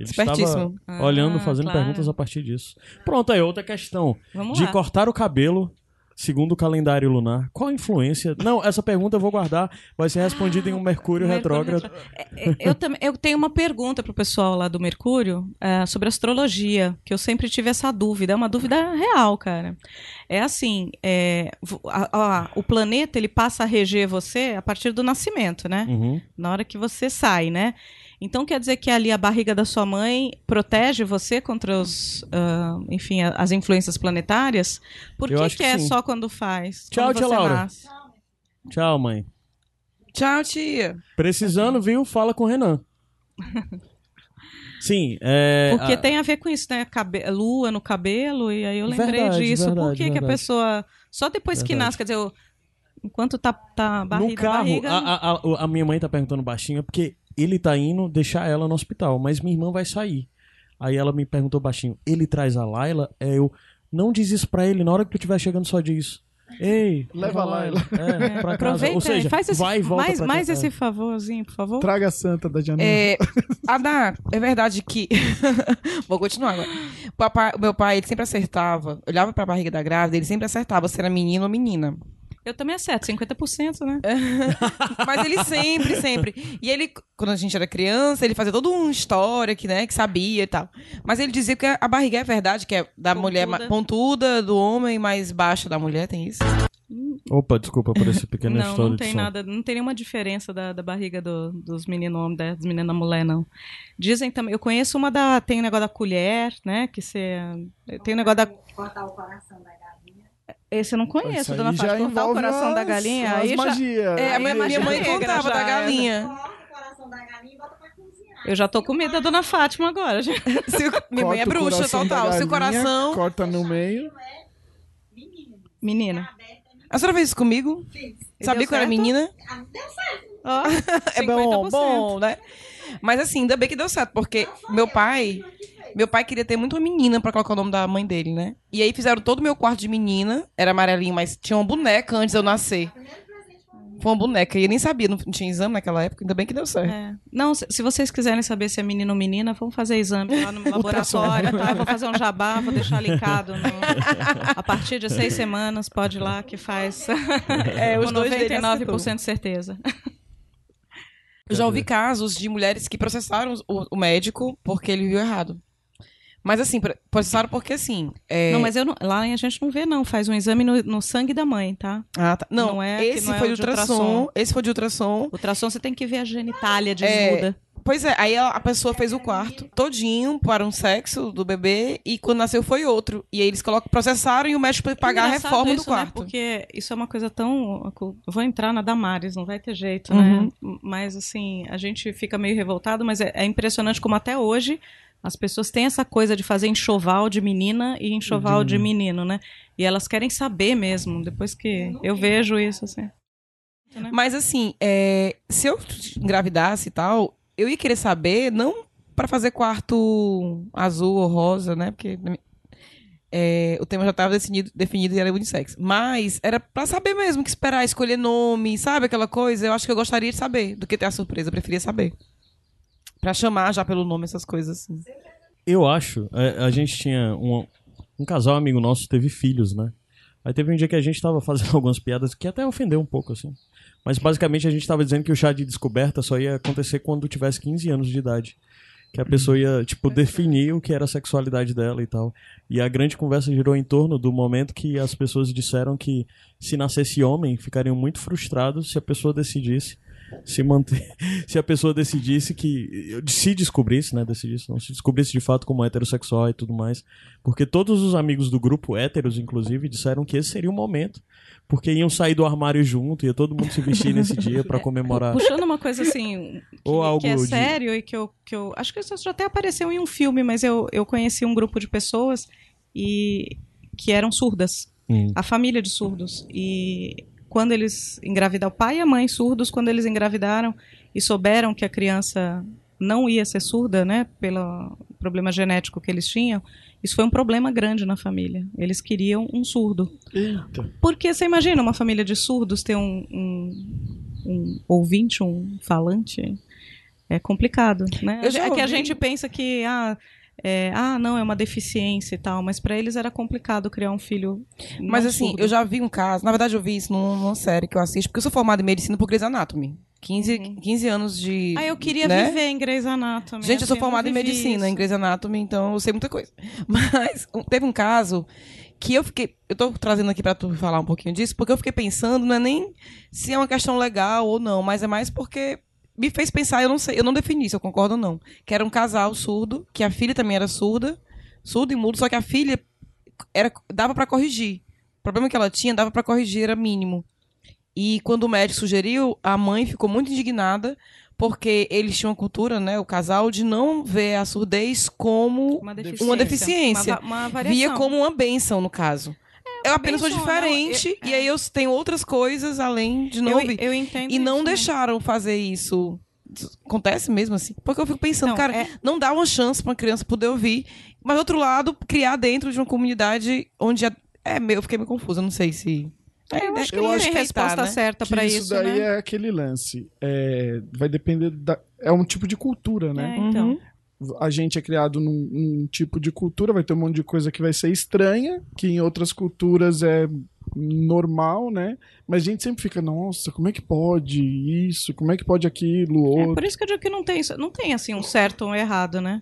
Ele estava olhando, Ah, fazendo claro. perguntas a partir disso. Pronto, aí outra questão. Vamos de lá. cortar o cabelo segundo o calendário lunar. Qual a influência? Não, essa pergunta eu vou guardar. Vai ser respondida em um Mercúrio Mercúrio retrógrado. É, Eu, também, eu tenho uma pergunta pro pessoal lá do Mercúrio é, sobre astrologia, que eu sempre tive essa dúvida. É uma dúvida real, cara. É assim, é, a- a- o planeta ele passa a reger você a partir do nascimento, né? Uhum. Na hora que você sai, né? Então quer dizer que ali a barriga da sua mãe protege você contra os, ah, enfim, as influências planetárias? Por Eu que, que que é sim. só quando faz? Tchau, quando tia você Laura. nasce? Tchau, mãe. Tchau, tia. Precisando, viu? Fala com o Renan. Sim, é. Porque a- tem a ver com isso, né? Cabe- Lua no cabelo, e aí eu lembrei Verdade, disso. Por verdade, que, que a pessoa. Só depois que nasce, quer dizer, o- enquanto tá, tá barriga, no carro, barriga. a, a, a- minha mãe tá perguntando baixinho, porque ele tá indo deixar ela no hospital, mas minha irmã vai sair. Aí ela me perguntou baixinho, ele traz a Laila? É, eu, não diz isso pra ele, na hora que tu estiver chegando só diz. Ei, Leva a Laila. É, pra casa. Aproveita, Ou seja, faz esse, vai e volta mais, pra mais esse favorzinho, por favor. Traga a santa da janela. É, Adá, é verdade que. Vou continuar agora. O, papai, o meu pai, ele sempre acertava. Olhava pra barriga da grávida, ele sempre acertava se era menino ou menina. Eu também acerto, 50%, né? Mas ele sempre, sempre. E ele, quando a gente era criança, ele fazia toda uma história que, né, que sabia e tal. Mas ele dizia que a barriga é verdade, que é da Pontuda. mulher pontuda, do homem mais baixa da mulher, tem isso? Opa, desculpa por esse pequeno Não, história não de tem som. nada, não tem nenhuma diferença da, da barriga do- dos meninos homem, das meninas mulher, não. Dizem também, eu conheço uma da, tem o negócio da colher, né, que você, tem o negócio da... cortar o coração da galinha. Esse eu não conheço, dona já Fátima, cortar o coração da as- galinha, as aí já... magia. É, a minha, minha já mãe contava já da galinha. Corta o coração da galinha e bota pra cozinhar. Eu já tô com medo da dona Fátima agora. Se minha mãe é bruxa, da total. Se o coração. Corta no meio. Menina. A senhora fez isso comigo? Sabia deu que eu era menina? Ah, deu certo. Ó, É bom, 50%. bom, né? Mas assim, ainda bem que deu certo, porque meu pai. Meu pai queria ter muito uma menina pra colocar o nome da mãe dele, né? E aí fizeram todo o meu quarto de menina. Era amarelinho, mas tinha uma boneca antes de eu nascer. Foi uma boneca. E eu nem sabia, não tinha exame naquela época. Ainda bem que deu certo. É. Não, se, se vocês quiserem saber se é menino ou menina, vamos fazer exame lá no laboratório, tá? Eu vou fazer um jabá, vou deixar linkado. no- A partir de seis semanas, pode ir lá que faz É, os com dois dele 99% de certeza. Eu já ouvi casos de mulheres que processaram o, o médico porque ele viu errado. Mas assim, pro- processaram porque assim. é- Não, mas eu não- lá a gente não vê, não. Faz um exame no, no sangue da mãe, tá? Ah, tá. Não, não é esse não é foi o de ultrassom, ultrassom. Esse foi de ultrassom. Ultrassom você tem que ver a genitália É, desnuda. Pois é, aí a, pessoa fez o quarto todinho para um sexo do bebê e quando nasceu foi outro. E aí eles colocam, processaram e o médico foi pagar a reforma isso, do né? quarto. Porque isso é uma coisa tão. Eu vou entrar na Damares, não vai ter jeito, Uhum. né? Mas, assim, a gente fica meio revoltado, mas é, é impressionante como até hoje as pessoas têm essa coisa de fazer enxoval de menina e enxoval de menino, né? E elas querem saber mesmo, depois que eu vejo isso, assim. Mas assim, é, se eu engravidasse e tal, eu ia querer saber, não pra fazer quarto azul ou rosa, né? Porque é, o tema já estava definido, definido e era unissex. Mas era pra saber mesmo, que esperar, escolher nome, sabe aquela coisa? Eu acho que eu gostaria de saber do que ter a surpresa. Eu preferia saber. Pra chamar já pelo nome essas coisas assim. Eu acho, a, a gente tinha um, um casal amigo nosso teve filhos, né? Aí teve um dia que a gente tava fazendo algumas piadas que até ofendeu um pouco, assim. Mas basicamente a gente tava dizendo que o chá de descoberta só ia acontecer quando tivesse 15 anos de idade. Que a pessoa ia, tipo, definir o que era a sexualidade dela e tal. E a grande conversa girou em torno do momento que as pessoas disseram que se nascesse homem, ficariam muito frustrados se a pessoa decidisse se manter. Se a pessoa decidisse que. Se descobrisse, né? Decidisse, não. Se descobrisse de fato como heterossexual e tudo mais. Porque todos os amigos do grupo, héteros inclusive, disseram que esse seria o momento. Porque iam sair do armário junto, ia todo mundo se vestir nesse dia pra comemorar. Puxando uma coisa assim, que, Ou algo que é de- sério e que eu, que eu. Acho que isso já até apareceu em um filme, mas eu, eu conheci um grupo de pessoas e que eram surdas. Hum. A família de surdos. E quando eles engravidaram, o pai e a mãe surdos, quando eles engravidaram e souberam que a criança não ia ser surda, né, pelo problema genético que eles tinham, isso foi um problema grande na família. Eles queriam um surdo. Eita. Porque você imagina uma família de surdos ter um, um, um ouvinte, um falante? É complicado, né? Eu já é que a gente pensa que ah, é, ah, não, é uma deficiência e tal, mas para eles era complicado criar um filho. Mas assim, surdo. eu já vi um caso, na verdade eu vi isso num- numa série que eu assisto, porque eu sou formada em medicina por Grey's Anatomy. 15, 15 anos de. Ah, eu queria né? viver em Grey's Anatomy. Gente, eu sou assim, não formada em medicina, isso. em Grey's Anatomy, então eu sei muita coisa. Mas teve um caso que eu fiquei. Eu tô trazendo aqui pra tu falar um pouquinho disso, porque eu fiquei pensando, não é nem se é uma questão legal ou não, mas é mais porque me fez pensar, eu não sei, eu não defini se eu concordo ou não. Que era um casal surdo, que a filha também era surda, surdo e mudo, só que a filha era, dava pra corrigir. O problema que ela tinha, dava pra corrigir, era mínimo. E quando o médico sugeriu, a mãe ficou muito indignada porque eles tinham uma cultura, né, o casal, de não ver a surdez como Uma uma deficiência. Uma, va- uma variação. via como uma benção, no caso. Eu apenas sou diferente não, eu- e aí eu tenho outras coisas além de não eu, ouvir. eu entendo E não isso, né? deixaram fazer isso. Acontece mesmo assim. Porque eu fico pensando, Não, cara, é- não dá uma chance pra uma criança poder ouvir. Mas, do outro lado, criar dentro de uma comunidade onde. a- É, meio- eu fiquei meio confusa, não sei se. É, eu acho que Eu não acho tem que- resposta né? certa pra isso, isso, daí né? é aquele lance. É, vai depender da. É um tipo de cultura, né? É, então. Uhum. A gente é criado num, num tipo de cultura, vai ter um monte de coisa que vai ser estranha, que em outras culturas é normal, né? Mas a gente sempre fica, nossa, como é que pode isso? Como é que pode aquilo, É, outro? por isso que eu digo que não tem, não tem assim um certo ou um errado, né?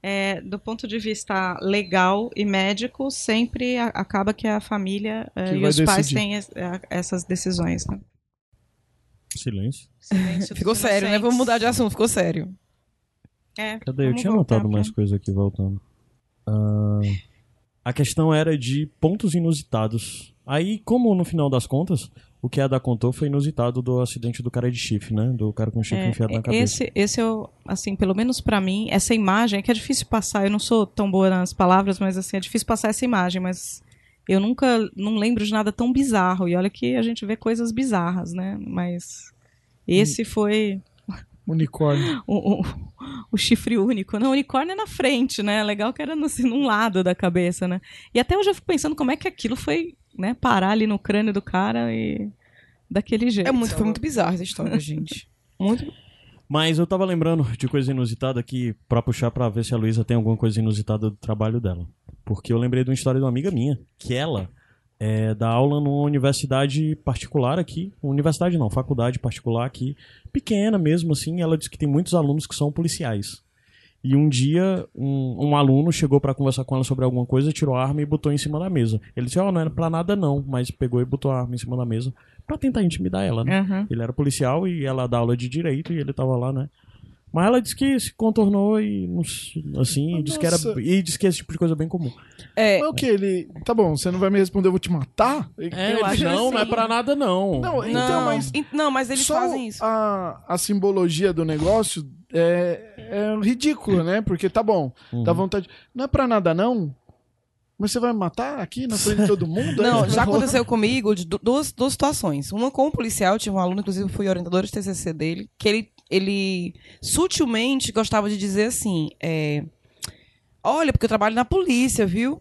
É, do ponto de vista legal e médico, sempre a- acaba que a família é, Que e os pais decidir. têm es- é, essas decisões. Né? Silêncio. Silêncio Ficou sério, né? Vamos mudar de assunto, ficou sério. É, Cadê? Eu tinha anotado pra- mais coisa aqui, voltando. Ah, a questão era de pontos inusitados. Aí, como no final das contas, o que a Ada contou foi inusitado do acidente do cara de chifre, né? Do cara com chifre É, enfiado na cabeça. esse, esse eu, assim, pelo menos pra mim, essa imagem, é que é difícil passar, eu não sou tão boa nas palavras, mas assim, é difícil passar essa imagem, mas eu nunca, não lembro de nada tão bizarro, e olha que a gente vê coisas bizarras, né, mas esse foi Unicórnio. o, o, o chifre único, não, o unicórnio é na frente, né, legal que era no, assim, num lado da cabeça, né, e até hoje eu fico pensando como é que aquilo foi, né, parar ali no crânio do cara e daquele jeito. É muito, foi muito bizarro essa história, gente. Muito. Mas eu tava lembrando de coisa inusitada aqui pra puxar pra ver se a Luísa tem alguma coisa inusitada do trabalho dela. Porque eu lembrei de uma história de uma amiga minha, que ela é, dá aula numa universidade particular aqui. Universidade não, faculdade particular aqui, pequena mesmo assim. Ela diz que tem muitos alunos que são policiais. E um dia, um, um aluno chegou pra conversar com ela sobre alguma coisa, tirou a arma e botou em cima da mesa. Ele disse, ó, não era pra nada não, mas pegou e botou a arma em cima da mesa pra tentar intimidar ela, né? Aham. Ele era policial e ela dá aula de direito e ele tava lá, né? Mas ela disse que se contornou e assim, e disse que era e disse que esse tipo de coisa é bem comum. É, Mas o que? Ele. Tá bom, você não vai me responder, eu vou te matar? É, Eu acho não, que não é pra nada não. Não, então, não, mas. in- não, mas eles só fazem isso. A, a simbologia do negócio é, é ridícula, né? Porque tá bom, Uhum. dá vontade. Não é pra nada, não? Mas você vai me matar aqui na frente de todo mundo? Não, Aí já aconteceu comigo de du- duas, duas situações. Uma com um policial, eu tive um aluno, inclusive fui orientador de TCC dele, que ele, ele sutilmente gostava de dizer assim: é, Olha, porque eu trabalho na polícia, viu?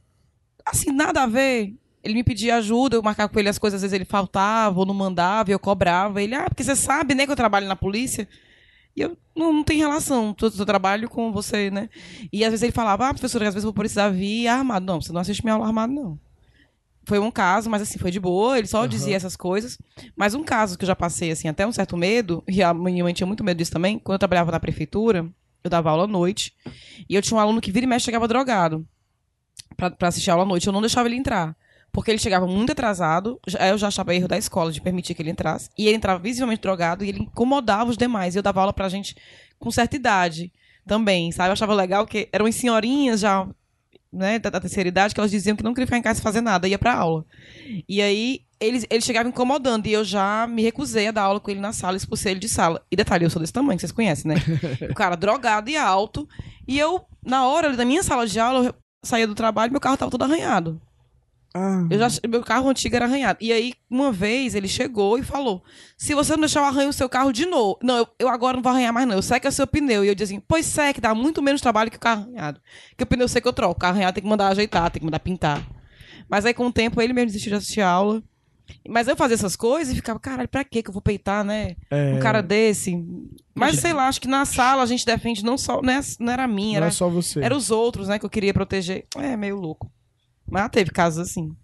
Assim, nada a ver. Ele me pedia ajuda, eu marcava com ele as coisas, às vezes ele faltava ou não mandava, eu cobrava. Ele, ah, porque você sabe, né, que eu trabalho na polícia. E eu, não, não tem relação, eu, eu trabalho com você, né? E às vezes ele falava, ah, professora, às vezes eu vou precisar vir armado. Não, você não assiste minha aula armado, não. Foi um caso, mas assim, foi de boa, ele só dizia essas coisas. Mas um caso que eu já passei, assim, até um certo medo, e a minha mãe tinha muito medo disso também, quando eu trabalhava na prefeitura, eu dava aula à noite, e eu tinha um aluno que vira e mexe chegava drogado pra, pra assistir a aula à noite. Eu não deixava ele entrar. Porque ele chegava muito atrasado, eu já achava erro da escola de permitir que ele entrasse. E ele entrava visivelmente drogado e ele incomodava os demais. E eu dava aula pra gente com certa idade também, sabe? Eu achava legal que eram as senhorinhas já, né, da, da terceira idade, que elas diziam que não queriam ficar em casa e fazer nada, ia pra aula. E aí ele, ele chegava incomodando e eu já me recusei a dar aula com ele na sala, expulsei ele de sala. E detalhe, eu sou desse tamanho, que vocês conhecem, né? o cara drogado e alto. E eu, na hora ali da minha sala de aula, eu saía do trabalho e meu carro tava todo arranhado. Ah, Eu já, meu carro antigo era arranhado. E aí, uma vez, ele chegou e falou: Se você não deixar eu arranhar o seu carro de novo. Não, eu, eu agora não vou arranhar mais, não. Eu seco o seu pneu. E eu dizia assim: Pois seque, dá muito menos trabalho que o carro arranhado. Porque o pneu seco eu troco. O carro arranhado tem que mandar ajeitar, tem que mandar pintar. Mas aí, com o tempo, ele mesmo desistiu de assistir a aula. Mas eu fazia essas coisas e ficava, caralho, pra quê que eu vou peitar, né? é, Um cara desse. Mas sei lá, acho que na sala a gente defende não só. Não, é- não era a minha, não era é só você. era os outros, né, que eu queria proteger. É, meio louco. Mas já teve casos assim.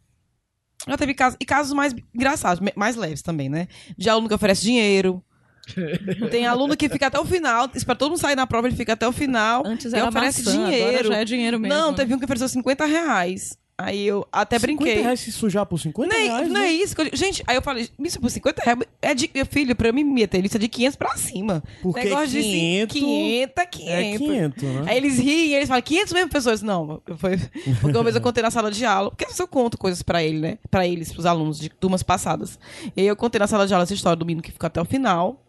Já teve casos. E casos mais engraçados, mais leves também, né? De aluno que oferece dinheiro. Tem aluno que fica até o final, espera todo mundo sair na prova, ele fica até o final. Antes e era oferece maçã, agora dinheiro. já é dinheiro mesmo. Não, teve um que ofereceu 50 reais. Aí eu até 50 brinquei. reais se sujar por 50 Não é, reais, não né? é isso eu, Gente, aí eu falei, isso por 50 reais é de. Filho, pra mim meter lista de 500 pra cima. Porque Negócio de 500 500, 500. É 500, né? Aí eles riem, eles falam, 500 mesmo pessoas? Não, foi porque uma vez eu contei na sala de aula, porque às vezes eu conto coisas pra ele, né? Pra eles, pros alunos de turmas passadas. E aí eu contei na sala de aula essa história do menino que ficou até o final,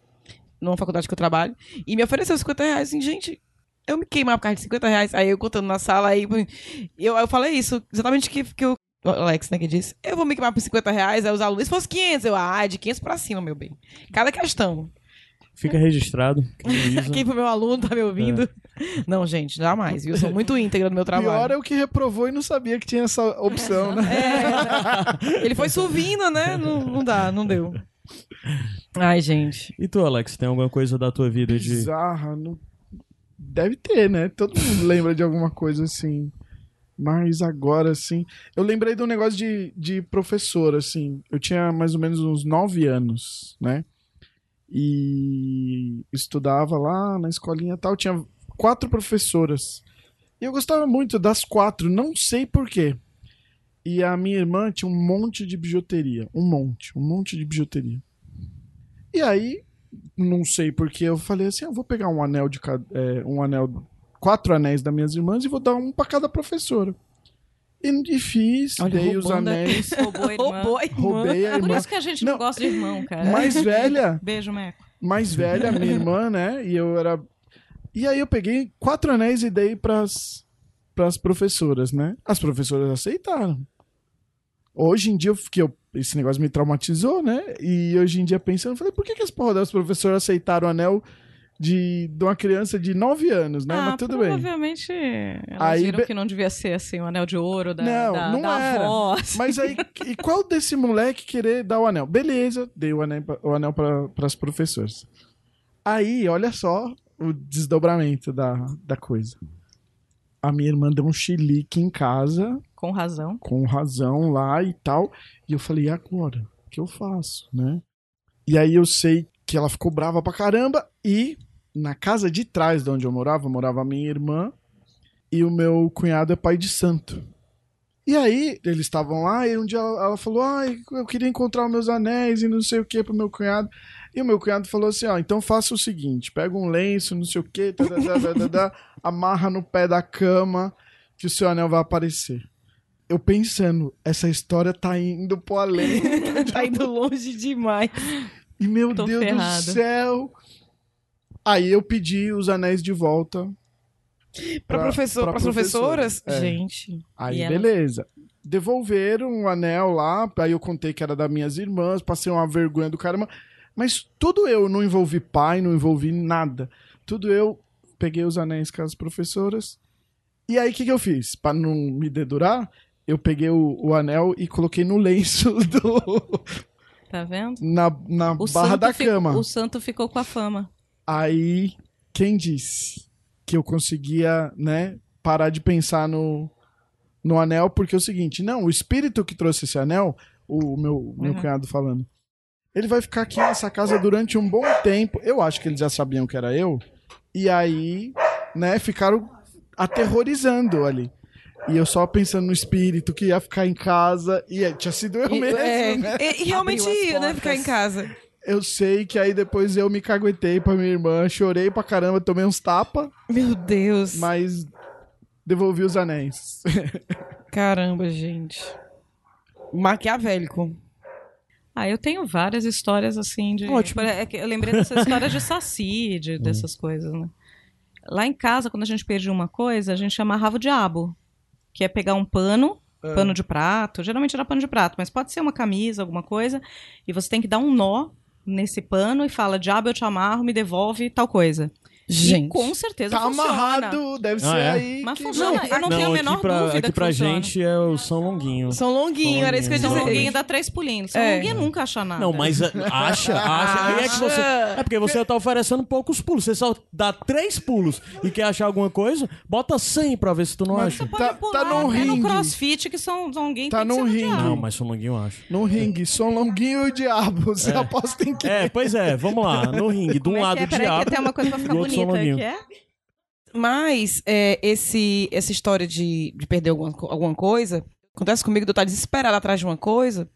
numa faculdade que eu trabalho, e me ofereceu 50 reais, assim, gente, eu me queimava por causa de 50 reais. Aí eu contando na sala, aí eu, eu falei isso, exatamente que, que o Alex, né, que disse, eu vou me queimar por 50 reais, aí os alunos, se fosse 500, eu, ah, é de 500 pra cima, meu bem. Cada questão. Fica registrado. Quem foi meu aluno tá me ouvindo? Não, gente, jamais, viu? Eu sou muito íntegra no meu trabalho. Pior é o que reprovou e não sabia que tinha essa opção, né? É, ele foi subindo, né? Não, não dá, não deu. Ai, gente. E tu, Alex, tem alguma coisa da tua vida de. Bizarra. Não... Deve ter, né? Todo mundo lembra de alguma coisa assim. Mas agora, assim. Eu lembrei de um negócio de, de professor, assim. Eu tinha mais ou menos uns nove anos, né? E estudava lá na escolinha tal. Tinha quatro professoras. E eu gostava muito das quatro, não sei porquê. E a minha irmã tinha um monte de bijuteria. Um monte, um monte de bijuteria. E aí, não sei porque eu falei assim, eu vou pegar um anel de cada, é, um anel, quatro anéis das minhas irmãs e vou dar um pra cada professora. E, fiz, Olha, dei os né? anéis, Roubou a irmã. Roubou a irmã. roubei a Por irmã. isso que a gente não, Não. gosta de irmão, cara. Mais velha, Beijo, Meco. mais velha, minha irmã, né? E eu era. E aí eu peguei quatro anéis e dei pras, pras professoras, né? As professoras aceitaram. Hoje em dia, fiquei. eu- Esse negócio me traumatizou, né? E hoje em dia pensando, eu falei, por que, que as porra das professoras aceitaram o anel de, de uma criança de 9 anos, né? ah, Mas tudo bem. provavelmente elas Aí viram be- que não devia ser assim, o anel de ouro da, Não, da, não da era. avó. assim. Mas aí, e qual desse moleque querer dar o anel? Beleza, dei o anel, o anel para as professoras. Aí, olha só o desdobramento da, da coisa. A minha irmã deu um chilique em casa, Com razão. com razão lá e tal. E eu falei, e agora? O que eu faço, né? E aí eu sei que ela ficou brava pra caramba e na casa de trás de onde eu morava, morava a minha irmã e o meu cunhado é pai de santo. E aí, eles estavam lá e um dia ela, ela falou: Ai, eu queria encontrar os meus anéis e não sei o que pro meu cunhado. E o meu cunhado falou assim: Ó, então faça o seguinte: pega um lenço, não sei o que, amarra no pé da cama que o seu anel vai aparecer. Eu pensando, essa história tá indo pro além. tá indo longe demais. E meu Tô Deus do céu. Aí eu pedi os anéis de volta Pra, professor, pra pras professoras? professora, é. Gente. Aí, E ela- beleza. Devolveram o anel lá, aí eu contei que era das minhas irmãs, passei uma vergonha do caramba. Mas tudo eu, não envolvi pai, não envolvi nada. Tudo eu peguei os anéis com as professoras. E aí, o que, que eu fiz? Pra não me dedurar, eu peguei o, o anel e coloquei no lenço do, Tá vendo? na, na O barra da ficou- cama. o santo ficou com a fama. Aí, quem disse que eu conseguia, né, parar de pensar no, no anel? Porque é o seguinte, não, o espírito que trouxe esse anel, o meu, meu Uhum. cunhado falando, ele vai ficar aqui nessa casa durante um bom tempo. Eu acho que eles já sabiam que era eu. E aí, né, ficaram aterrorizando ali. E eu só pensando no espírito que ia ficar em casa. E é, tinha sido eu E, mesmo, é, né? e- e realmente ia, né? Ficar em casa. Eu sei que aí depois eu me caguetei pra minha irmã, chorei pra caramba, tomei uns tapas. Meu Deus. mas devolvi os anéis. Caramba, gente. Maquiavélico. Ah, eu tenho várias histórias assim de. Ótimo. É Eu lembrei dessa história de saci, de, dessas coisas, né? Lá em casa, quando a gente perdia uma coisa, a gente amarrava o diabo. Que é pegar um pano, pano de prato. Geralmente era pano de prato, mas pode ser uma camisa, alguma coisa. E você tem que dar um nó nesse pano e fala: Diabo, eu te amarro, me devolve tal coisa. E Gente. com certeza Tá funciona. amarrado, deve Ah, ser é? aí. Mas que- funciona. eu não, tenho a menor pra, dúvida aqui que pra funciona. gente é o São Longuinho. São longuinho, era isso que eu ia São. Longuinho dá três pulinhos. São É. Longuinho nunca acha nada. Não, mas a- acha, acha. Aí é que você. É porque você tá oferecendo poucos pulos. Você só dá três pulos e quer achar alguma coisa, bota 100 pra ver se tu não Mas acha. Pode Tá- pular, tá num é no crossfit que São Longuinho Tá tem que num ser no ringue. Não, mas São Longuinho eu acho. No ringue, Som Longuinho e o Diabo. Você aposta em quem? É, pois é, vamos lá. No ringue, de um é lado é? o Peraí, diabo. que tem uma coisa pra ficar do Que é? Mas é, esse, essa história de, de perder alguma, alguma coisa, acontece comigo de eu estar desesperada atrás de uma coisa.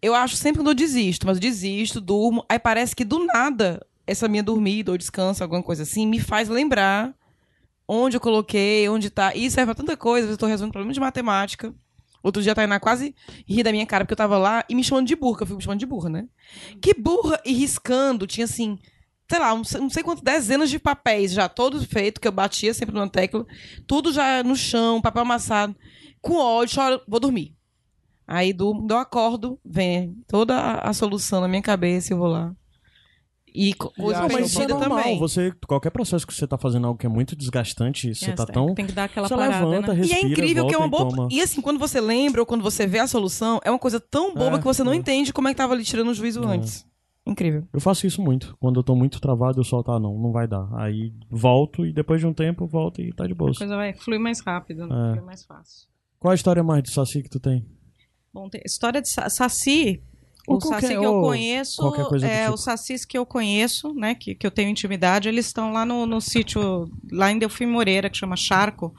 Eu acho sempre que eu desisto, mas eu desisto, durmo. Aí parece que do nada, essa minha dormida ou descanso, alguma coisa assim, me faz lembrar onde eu coloquei, onde tá. E serve pra tanta coisa. Às vezes eu tô resolvendo problema de matemática. Outro dia a Tainá quase ri da minha cara, porque eu tava lá e me chamando de burra, eu fico me chamando de burra, né? Que burra! E riscando, tinha assim, sei lá, não sei, não sei quantas dezenas de papéis já todos feitos, que eu batia sempre numa tecla, tudo já no chão, papel amassado, com ódio, choro, vou dormir. Aí durmo, eu acordo, vem toda a, a solução na minha cabeça e eu vou lá. E co- coisa Não, mas isso é normal. também. Você, qualquer processo que você tá fazendo algo que é muito desgastante, você É, tá tem- tão. Tem que dar aquela Você parada, levanta, né? E respira, é incrível que é uma volta e boa. toma. E assim, quando você lembra ou quando você vê a solução, é uma coisa tão boba É, que você não é. entende como é que tava ali tirando o juízo antes. Incrível. Eu faço isso muito. Quando eu tô muito travado, eu solto, ah, não, não vai dar. Aí volto e depois de um tempo volto e tá de boa. A coisa vai fluir mais rápido, né? É. Flui mais fácil. Qual a história mais de Saci que tu tem? Bom, tem história de sa- Saci. Ou O Saci que eu conheço, qualquer coisa do é, tipo. os Sacis que eu conheço, né, que, que eu tenho intimidade, eles estão lá no, no sítio, lá em Delfim Moreira, que chama Charco.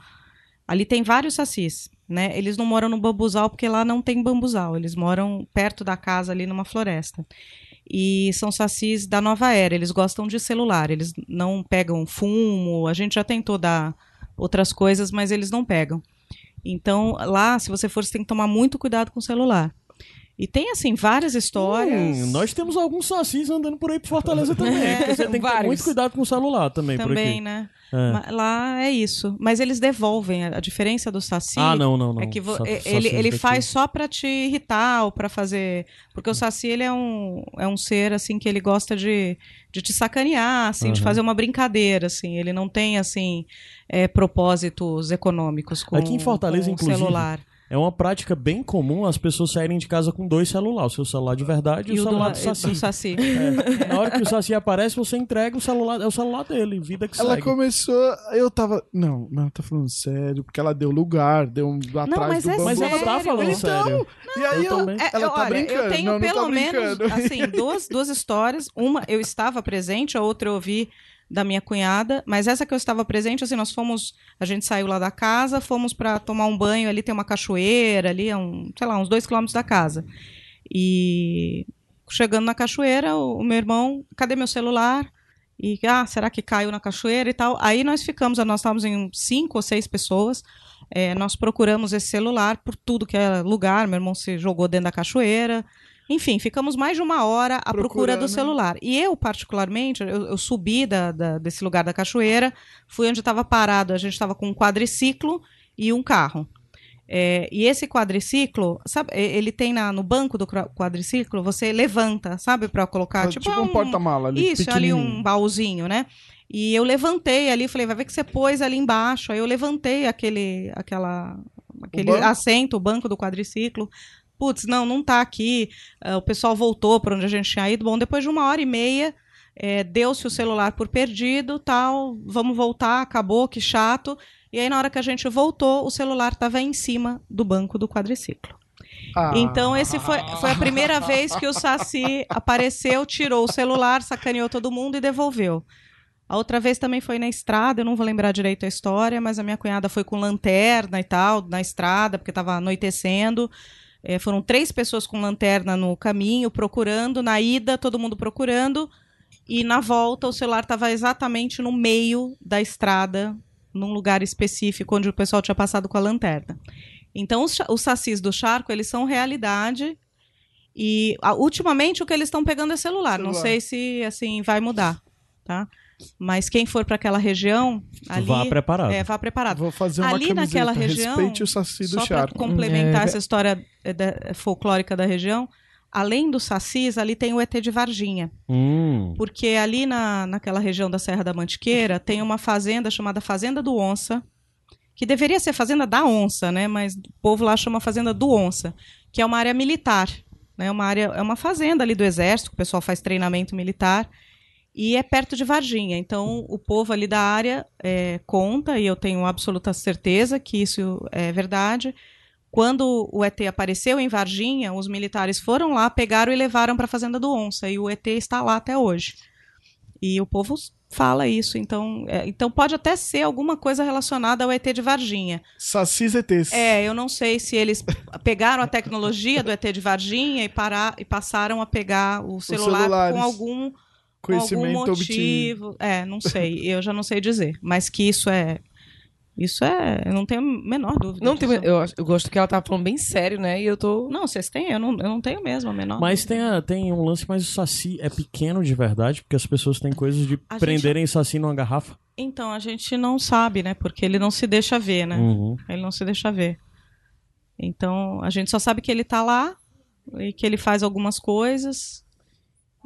Ali tem vários Sacis, né? Eles não moram no bambuzal porque lá não tem bambuzal, eles moram perto da casa ali numa floresta. E são Sacis da nova era, eles gostam de celular, eles não pegam fumo, a gente já tentou dar outras coisas, mas eles não pegam. Então, lá, se você for, você tem que tomar muito cuidado com o celular. E tem, assim, várias histórias. Hum, nós temos alguns sacis andando por aí por Fortaleza também. É, você tem que ter muito cuidado com o celular também, por Também, aqui. né? É. Lá é isso. Mas eles devolvem. A diferença do Saci Ah, não, não, não. é que ele, ele daqui. faz só pra te irritar ou pra fazer. Porque o Saci ele é um, é um ser assim que ele gosta de, de te sacanear, assim, de Aham. fazer uma brincadeira, assim. Ele não tem assim é, propósitos econômicos com, Aqui em Fortaleza, com o inclusive, celular. É uma prática bem comum as pessoas saírem de casa com dois celulares. O seu celular de verdade e, o do, celular do do Saci. Saci. É. Na hora que o Saci aparece, você entrega o celular. É o celular dele, vida que Ela segue. começou. Eu tava. Não, mas ela tá falando sério, porque ela deu lugar, deu um atrás mas do é bambu. Mas ela tá falando Então, sério. E aí eu eu. também. É, Ela eu- tá olha, brincando. Eu tenho não, não pelo tá menos, assim, duas, duas histórias. Uma eu estava presente, a outra eu ouvi da minha cunhada, mas essa que eu estava presente, assim, nós fomos, a gente saiu lá da casa, fomos para tomar um banho, ali tem uma cachoeira, ali, a um, sei lá, uns dois quilômetros da casa. E chegando na cachoeira, o, o meu irmão, cadê meu celular? E, ah, será que caiu na cachoeira e tal? Aí nós ficamos, nós estávamos em cinco ou seis pessoas, é, nós procuramos esse celular por tudo que é lugar. Meu irmão se jogou dentro da cachoeira. Enfim, ficamos mais de uma hora à procura do celular. E eu, particularmente, eu, eu subi da, da- desse lugar da cachoeira, fui onde estava parado, a gente estava com um quadriciclo e um carro. É, e esse quadriciclo, sabe, ele tem na- no banco do quadriciclo, você levanta, sabe, para colocar, tipo, tipo, um, porta-mala ali, isso, ali um baúzinho, né? E eu levantei ali, falei, vai ver que você pôs ali embaixo. Aí eu levantei aquele, aquela, aquele banco? assento, o banco do quadriciclo. Putz, não, não tá aqui. Ah, o pessoal voltou para onde a gente tinha ido. Bom, depois de uma hora e meia, eh, deu-se o celular por perdido, tal. Vamos voltar, acabou, que chato. E aí, na hora que a gente voltou, o celular estava em cima do banco do quadriciclo. Ah. Então, esse foi, foi a primeira vez que o Saci apareceu, tirou o celular, sacaneou todo mundo e devolveu. A outra vez também foi na estrada, eu não vou lembrar direito a história, mas a minha cunhada foi com lanterna e tal, na estrada, porque estava anoitecendo. Eh, foram três pessoas com lanterna no caminho, procurando. Na ida, todo mundo procurando. E na volta, o celular estava exatamente no meio da estrada, num lugar específico, onde o pessoal tinha passado com a lanterna. Então, os, os sacis do charco, eles são realidade. E ultimamente o que eles estão pegando é celular. Não Celular. sei se assim vai mudar, tá? Mas quem for para aquela região, ali Vá preparado. é, vá preparado. Vou fazer uma Ali camiseta. naquela região, Respeite o saci do Só para complementar É. essa história eh, da- folclórica da região, além dos sacis, ali tem o ET de Varginha. Hum. Porque ali na, naquela região da Serra da Mantiqueira tem uma fazenda chamada Fazenda do Onça, que deveria ser Fazenda da Onça, né? Mas o povo lá chama Fazenda do Onça, que é uma área militar. Né? Uma área, é uma fazenda ali do Exército, que o pessoal faz treinamento militar. E é perto de Varginha. Então, o povo ali da área é, conta, e eu tenho absoluta certeza que isso é verdade. Quando o ET apareceu em Varginha, os militares foram lá, pegaram e levaram para a Fazenda do Onça. E o ET está lá até hoje. E o povo fala isso. Então, é, então pode até ser alguma coisa relacionada ao ET de Varginha. Sacis ETs. É, eu não sei se eles pegaram a tecnologia do ET de Varginha e, parar, e passaram a pegar o celular com algum, com algum Conhecimento obtido. motivo. É, não sei. Eu já não sei dizer. Mas que isso é. Isso é. Eu não tenho a menor dúvida. Não tem, disso. eu, eu gosto que ela tá falando bem sério, né? E eu tô. Não, vocês têm? Eu não, eu não tenho mesmo a menor. Mas tem, a- tem um lance, mas o Saci é pequeno de verdade, porque as pessoas têm coisas de A gente- prenderem Saci numa garrafa. Então, a gente não sabe, né? Porque ele não se deixa ver, né? Uhum. Ele não se deixa ver. Então, a gente só sabe que ele tá lá e que ele faz algumas coisas.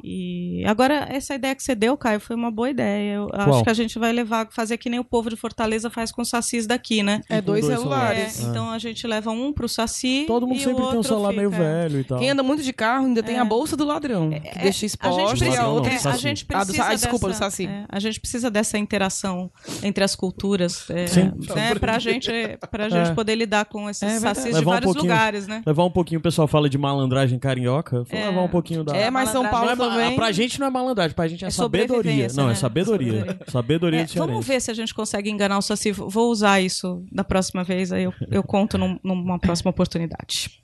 E agora, essa ideia que você deu, Caio, foi uma boa ideia. Eu Qual? acho que a gente vai levar, fazer que nem o povo de Fortaleza faz com os sacis daqui, né? É dois, dois celulares. É, então a gente leva um pro saci. Todo mundo e sempre o tem um celular meio fica- velho e tal. Quem anda muito de carro ainda tem É. a bolsa do ladrão, que deixa A exposta gente e a outra. é, a gente Ah, do precisa ah, desculpa, do dessa, Saci. é, a gente precisa dessa interação entre as culturas, é, Sim. né, pra gente, pra gente É. poder lidar com esses É sacis de Levar um vários pouquinho- lugares, né? Levar um pouquinho, o pessoal fala de malandragem carioca. Vou É. levar um pouquinho da. É, mas São Paulo é também. Pra gente não é malandragem, pra gente é, É sabedoria. Não, é né? sabedoria. Sabedoria. Sabedoria É, vamos ver se a gente consegue enganar o Saci. Vou usar isso da próxima vez, aí eu, eu conto num- numa próxima oportunidade.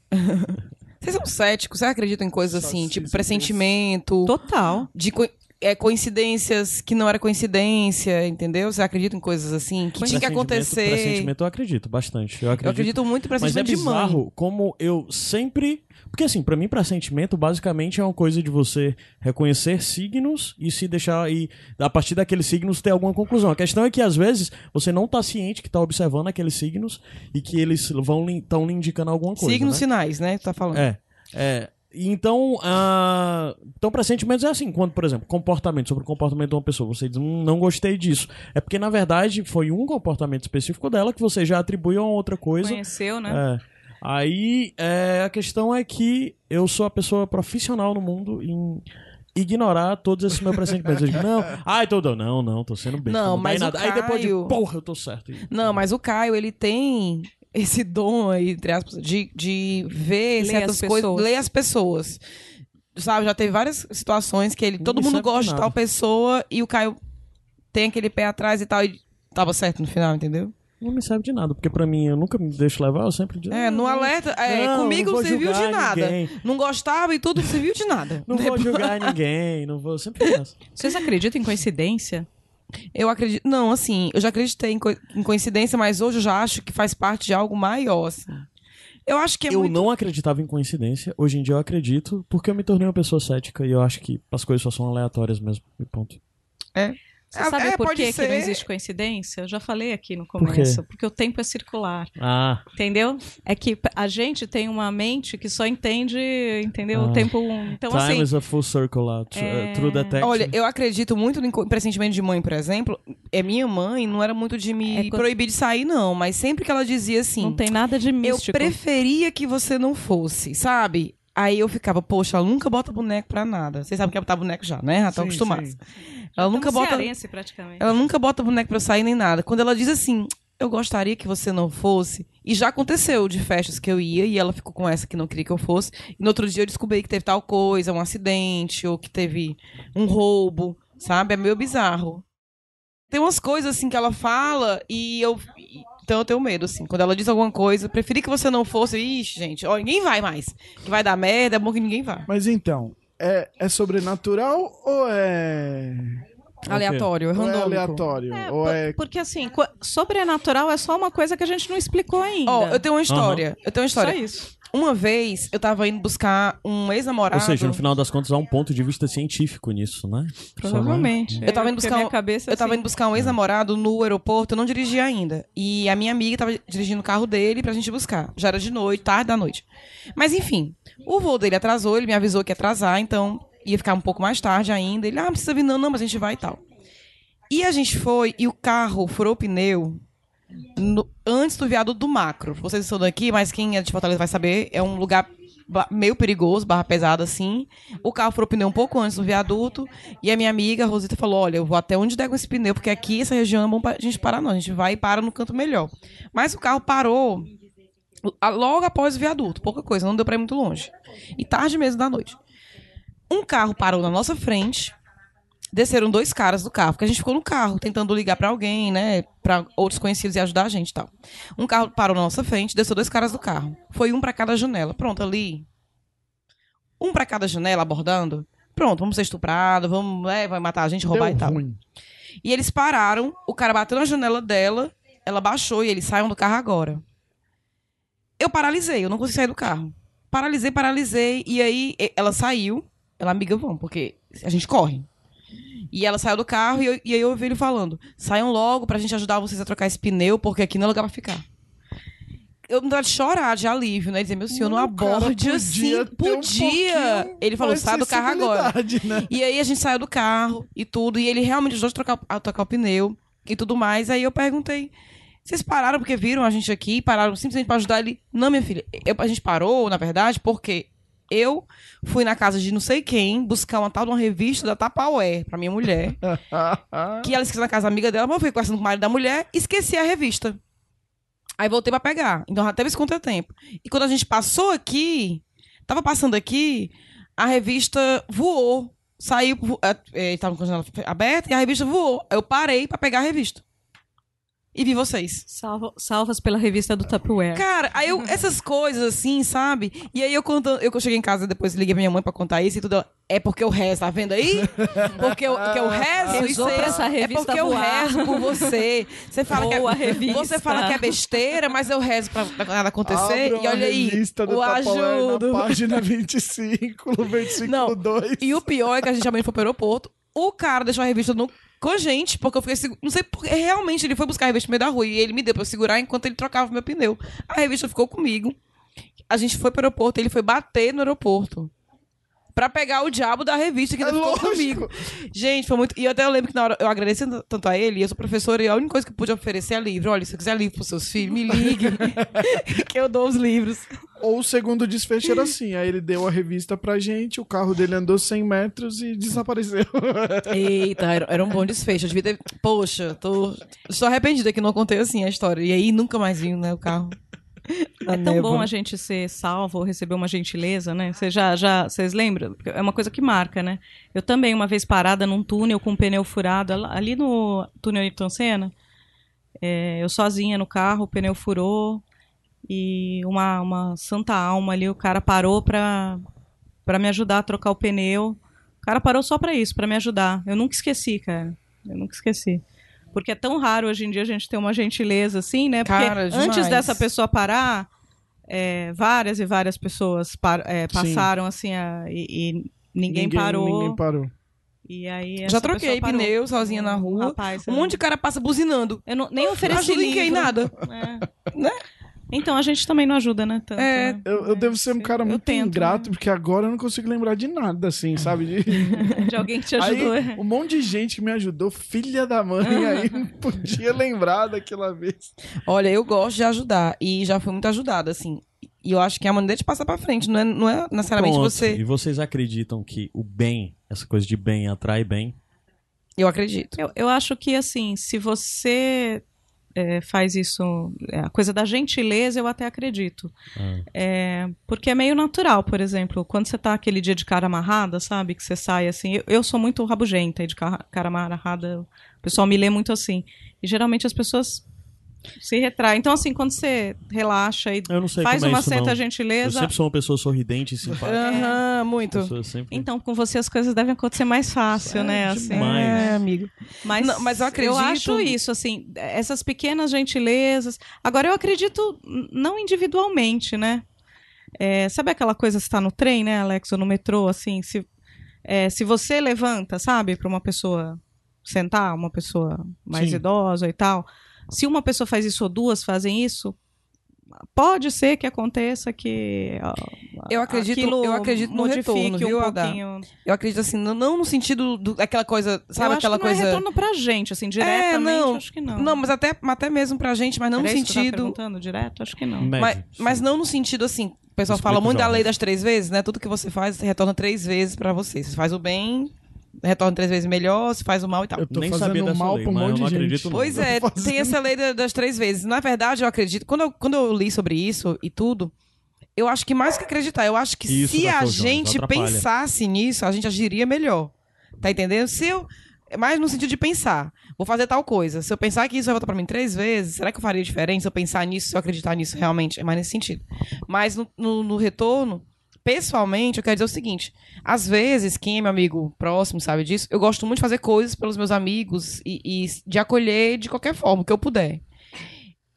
Vocês são céticos, vocês acreditam em coisas assim, tipo pressentimento, Total. de co- é, coincidências que não era coincidência, entendeu? Você acredita em coisas assim que tinha que Pressentimento- acontecer? Pressentimento eu acredito bastante. Eu acredito, Eu acredito muito em Mas é pressentimento de mãe. bizarro como eu sempre. Porque assim, pra mim, pressentimento basicamente é uma coisa de você reconhecer signos e se deixar. E a partir daqueles signos ter alguma conclusão. A questão é que às vezes você não tá ciente que tá observando aqueles signos e que eles vão estão lhe indicando alguma coisa. Signos, né? sinais, né? Tá falando. É. É. E Então, ah, então pressentimentos é assim, quando, por exemplo, comportamento, sobre o comportamento de uma pessoa, você diz, hum, não gostei disso. É porque, na verdade, foi um comportamento específico dela que você já atribui a outra coisa. Conheceu, né? É. Aí, é, a questão é que eu sou a pessoa profissional no mundo em ignorar todos esses meus pressentimentos. Eu digo, não, ai, tô, não, não, tô sendo bem. Não, em mas o nada. Aí depois Caio- porra, eu tô certo. Não, mas o Caio, ele tem esse dom aí, entre aspas, de, de ver Ler certas as coisas, pessoas. ler as pessoas. Sabe, já teve várias situações que ele. Não Todo mundo de gosta de tal pessoa e o Caio tem aquele pé atrás e tal, e tava certo no final, entendeu? Não me serve de nada, porque pra mim eu nunca me deixo levar, eu sempre digo. É, "Ah, no não, alerta. É, não, comigo não serviu de nada. ninguém. Não gostava e tudo não serviu de nada. Não vou julgar ninguém, não vou. Sempre penso. Vocês acreditam em coincidência? Eu acredito. Não, assim, eu já acreditei em, co- em coincidência, mas hoje eu já acho que faz parte de algo maior, assim. Eu acho que é eu muito... não acreditava em coincidência. Hoje em dia eu acredito, porque eu me tornei uma pessoa cética e eu acho que as coisas só são aleatórias mesmo. E ponto. Você sabe é, por que, que não existe coincidência? Eu já falei aqui no Por começo. Porque o tempo é circular. Ah, Entendeu? É que a gente tem uma mente que só entende, entendeu? Ah. O tempo. Então, time assim. is a full circle lá. Tr- É. True Detective. Olha, eu acredito muito no pressentimento de mãe, por exemplo. É minha mãe, não era muito de me É quando- proibir de sair, não. Mas sempre que ela dizia assim, Não tem nada de eu místico. preferia que você não fosse, sabe? Aí eu ficava, poxa, ela nunca bota boneco pra nada. Vocês sabem que é botar boneco já, né? Já acostumados. sim. Ela nunca bota. cearense, praticamente. Ela nunca bota boneco pra eu sair nem nada. Quando ela diz assim, eu gostaria que você não fosse. E já aconteceu de festas que eu ia e ela ficou com essa que não queria que eu fosse. E no outro dia eu descobri que teve tal coisa, um acidente, ou que teve um roubo, sabe? É meio bizarro. Tem umas coisas assim que ela fala e eu. Então eu tenho medo, assim. Quando ela diz alguma coisa, preferi que você não fosse. Ixi, gente, ó, ninguém vai mais. Que vai dar merda, é bom que ninguém vá. Mas então, é, é sobrenatural ou é, Aleatório, é ou é aleatório? É, ou por- é Porque assim, sobrenatural é só uma coisa que a gente não explicou ainda. Ó, eu tenho uma história. Eu tenho uma Só história. isso. Uma vez eu tava indo buscar um ex-namorado. Ou seja, no final das contas há um ponto de vista científico nisso, né? Provavelmente. Eu tava indo buscar minha um- Eu tava assim, indo buscar um ex-namorado no aeroporto, eu não dirigia ainda. E a minha amiga tava dirigindo o carro dele pra gente buscar. Já era de noite, tarde da noite. Mas enfim, o voo dele atrasou, ele me avisou que ia atrasar, então ia ficar um pouco mais tarde ainda. Ele, ah, não precisa vir não, não, mas a gente vai e tal. E a gente foi e o carro furou o pneu no- antes do viaduto do Macro. Vocês estão daqui, mas quem é de Fortaleza vai saber, é um lugar meio perigoso, barra pesada assim. O carro furou pneu um pouco antes do viaduto e a minha amiga Rosita falou: "Olha, eu vou até onde der com esse pneu, porque aqui essa região é bom pra gente parar não, a gente vai e para no canto melhor". Mas o carro parou logo após o viaduto, pouca coisa, não deu pra ir muito longe. E tarde mesmo da noite. Um carro parou na nossa frente. Desceram dois caras do carro, porque a gente ficou no carro tentando ligar pra alguém, né, Pra outros conhecidos e ajudar a gente e tal. Um carro parou na nossa frente, desceu dois caras do carro. Foi um pra cada janela. Pronto, ali. Um pra cada janela abordando. Pronto, vamos ser estuprados, vamos, é, vai matar a gente, roubar Deu e tal. ruim. E eles pararam, o cara bateu na janela dela, ela baixou e eles saiam do carro agora. Eu paralisei, eu não consegui sair do carro. Paralisei, paralisei, e aí ela saiu, ela, amiga, vamos, porque a gente corre. E ela saiu do carro e, eu- e aí eu ouvi ele falando: saiam logo pra gente ajudar vocês a trocar esse pneu, porque aqui não é lugar pra ficar. Eu me dava de chorar de alívio, né? Dizer, meu senhor, não O cara aborde podia assim. um Podia. pouquinho ele falou: sai do carro agora. Né? E aí a gente saiu do carro e tudo, e ele realmente ajudou a trocar, a trocar o pneu e tudo mais. Aí eu perguntei: vocês pararam porque viram a gente aqui? Pararam simplesmente pra ajudar ele? Não, minha filha, eu- a gente parou, na verdade, porque eu fui na casa de não sei quem buscar uma tal de uma revista da Tapaué pra minha mulher. que ela esqueceu na casa da amiga dela, mas eu fui conversando com o marido da mulher e esqueci a revista. Aí voltei pra pegar. Então já teve esse contratempo. E quando a gente passou aqui, tava passando aqui, a revista voou. Saiu, vo- é, é, tava com a janela aberta e a revista voou. Eu parei pra pegar a revista. E vi vocês. Salva- salvas pela revista do Tupperware. Cara, aí eu, essas coisas assim, sabe? E aí eu contando, eu que eu cheguei em casa depois liguei pra minha mãe pra contar isso e tudo. É porque eu rezo, tá vendo aí? Porque eu, que eu rezo e pra essa É revista porque eu voar. rezo por você. Você fala que Boa é, revista. você fala que é besteira, mas eu rezo pra, pra nada acontecer. E olha a aí, revista do o Tupperware ajudo. Na página 25, no versículo Não, 2. E o pior é que a gente também foi pro aeroporto. O cara deixou a revista no, com a gente, porque eu fiquei Não sei porque. Realmente, ele foi buscar a revista no meio da rua e ele me deu pra eu segurar enquanto ele trocava meu pneu. A revista ficou comigo. A gente foi pro aeroporto, ele foi bater no aeroporto. Pra pegar o diabo da revista que É ainda ficou lógico. comigo. Gente, foi muito. E eu até lembro que na hora eu agradeci tanto a ele, eu sou professora, e a única coisa que eu pude oferecer é livro. Olha, se você quiser livro pros seus filhos, me ligue. que eu dou os livros. Ou o segundo desfecho era assim. Aí ele deu a revista pra gente, o carro dele andou 100 metros e desapareceu. Eita, era, era um bom desfecho. Eu devia ter. Poxa, tô. Estou arrependida que não contei assim a história. E aí nunca mais vi, né, o carro. É tão bom a gente ser salvo ou receber uma gentileza, né? Vocês já, já, vocês lembram? É uma coisa que marca, né? Eu também, uma vez parada num túnel com um pneu furado, ali- ali no túnel Ayrton Senna, é, eu sozinha no carro, o pneu furou e uma, uma santa alma ali, o cara parou pra, pra me ajudar a trocar o pneu. O cara parou só pra isso, pra me ajudar. Eu nunca esqueci, cara. Eu nunca esqueci. Porque é tão raro hoje em dia a gente ter uma gentileza assim, né? Porque Cara, antes dessa pessoa parar, é, várias e várias pessoas par- é, passaram assim a- e, e ninguém, parou. Ninguém parou. E aí Já troquei pneu sozinha na rua. rapaz, Um monte de cara passa buzinando. Eu não- nem ofereci livro. Nada. É. Né? Então a gente também não ajuda, né? Tanto, É, né? Eu, eu devo ser um sim. cara Eu muito tento, ingrato, né? porque agora eu não consigo lembrar de nada, assim, sabe? De... De alguém que te ajudou. Aí, um monte de gente que me ajudou, filha da mãe, aí não podia lembrar daquela vez. Olha, eu gosto de ajudar. E já fui muito ajudada, assim. E eu acho que é a maneira de passar pra frente. Não é, não é necessariamente Ponto. você. E vocês acreditam que o bem, essa coisa de bem atrai bem? Eu acredito. Eu, eu acho que, assim, se você é, faz isso, é, a coisa da gentileza, eu até acredito. Ah. É, porque é meio natural, por exemplo, quando você tá aquele dia de cara amarrada, sabe? Que você sai assim. Eu, eu sou muito rabugenta e de cara, cara amarrada. O pessoal me lê muito assim. E geralmente as pessoas se retraem. Então, assim, quando você relaxa e Eu não sei faz é uma isso, certa não. Eu gentileza. sempre sou uma pessoa sorridente e simpática. Aham, muito. Pessoa sempre... Então, com você as coisas devem acontecer mais fácil, É, né? Assim. É, amigo. Mas, Não, mas eu acredito- acho isso, assim, essas pequenas gentilezas. Agora, eu acredito não individualmente, né? É, sabe aquela coisa, você tá no trem, né, Alex, ou no metrô, assim, se, é, se você levanta, sabe, para uma pessoa sentar, uma pessoa mais Sim. idosa e tal, se uma pessoa faz isso ou duas fazem isso, pode ser que aconteça que ó, Eu acredito- eu acredito no retorno, viu, um pouquinho. Eu acredito assim, não, não no sentido do- daquela coisa, sabe eu aquela não coisa. é retorno pra gente, assim, diretamente, não. acho que não. Não, mas até, até mesmo pra gente, mas não Era no sentido. perguntando direto? Acho que não. Médio, Mas, mas não no sentido assim. O pessoal Explica fala muito da lei das três vezes, né? Tudo que você faz retorna três vezes pra você. Você faz o bem, retorna três vezes melhor, se faz o mal e tal. Eu tô Nem sabia fazendo dessa mal lei, pra um monte de gente. não. Pois é, tem essa lei da- das três vezes. Na verdade, eu acredito. Quando eu, quando eu li sobre isso e tudo, eu acho que mais que acreditar, eu acho que Isso se da a Jones, gente pensasse nisso, a gente agiria melhor. Tá entendendo? Se eu. é Mais no sentido de pensar. Vou fazer tal coisa. Se eu pensar que isso vai voltar pra mim três vezes, será que eu faria diferente se eu pensar nisso, se eu acreditar nisso realmente? É mais nesse sentido. Mas no, no- no retorno, pessoalmente, eu quero dizer o seguinte: às vezes, quem é meu amigo próximo sabe disso, eu gosto muito de fazer coisas pelos meus amigos e, e de acolher de qualquer forma que eu puder.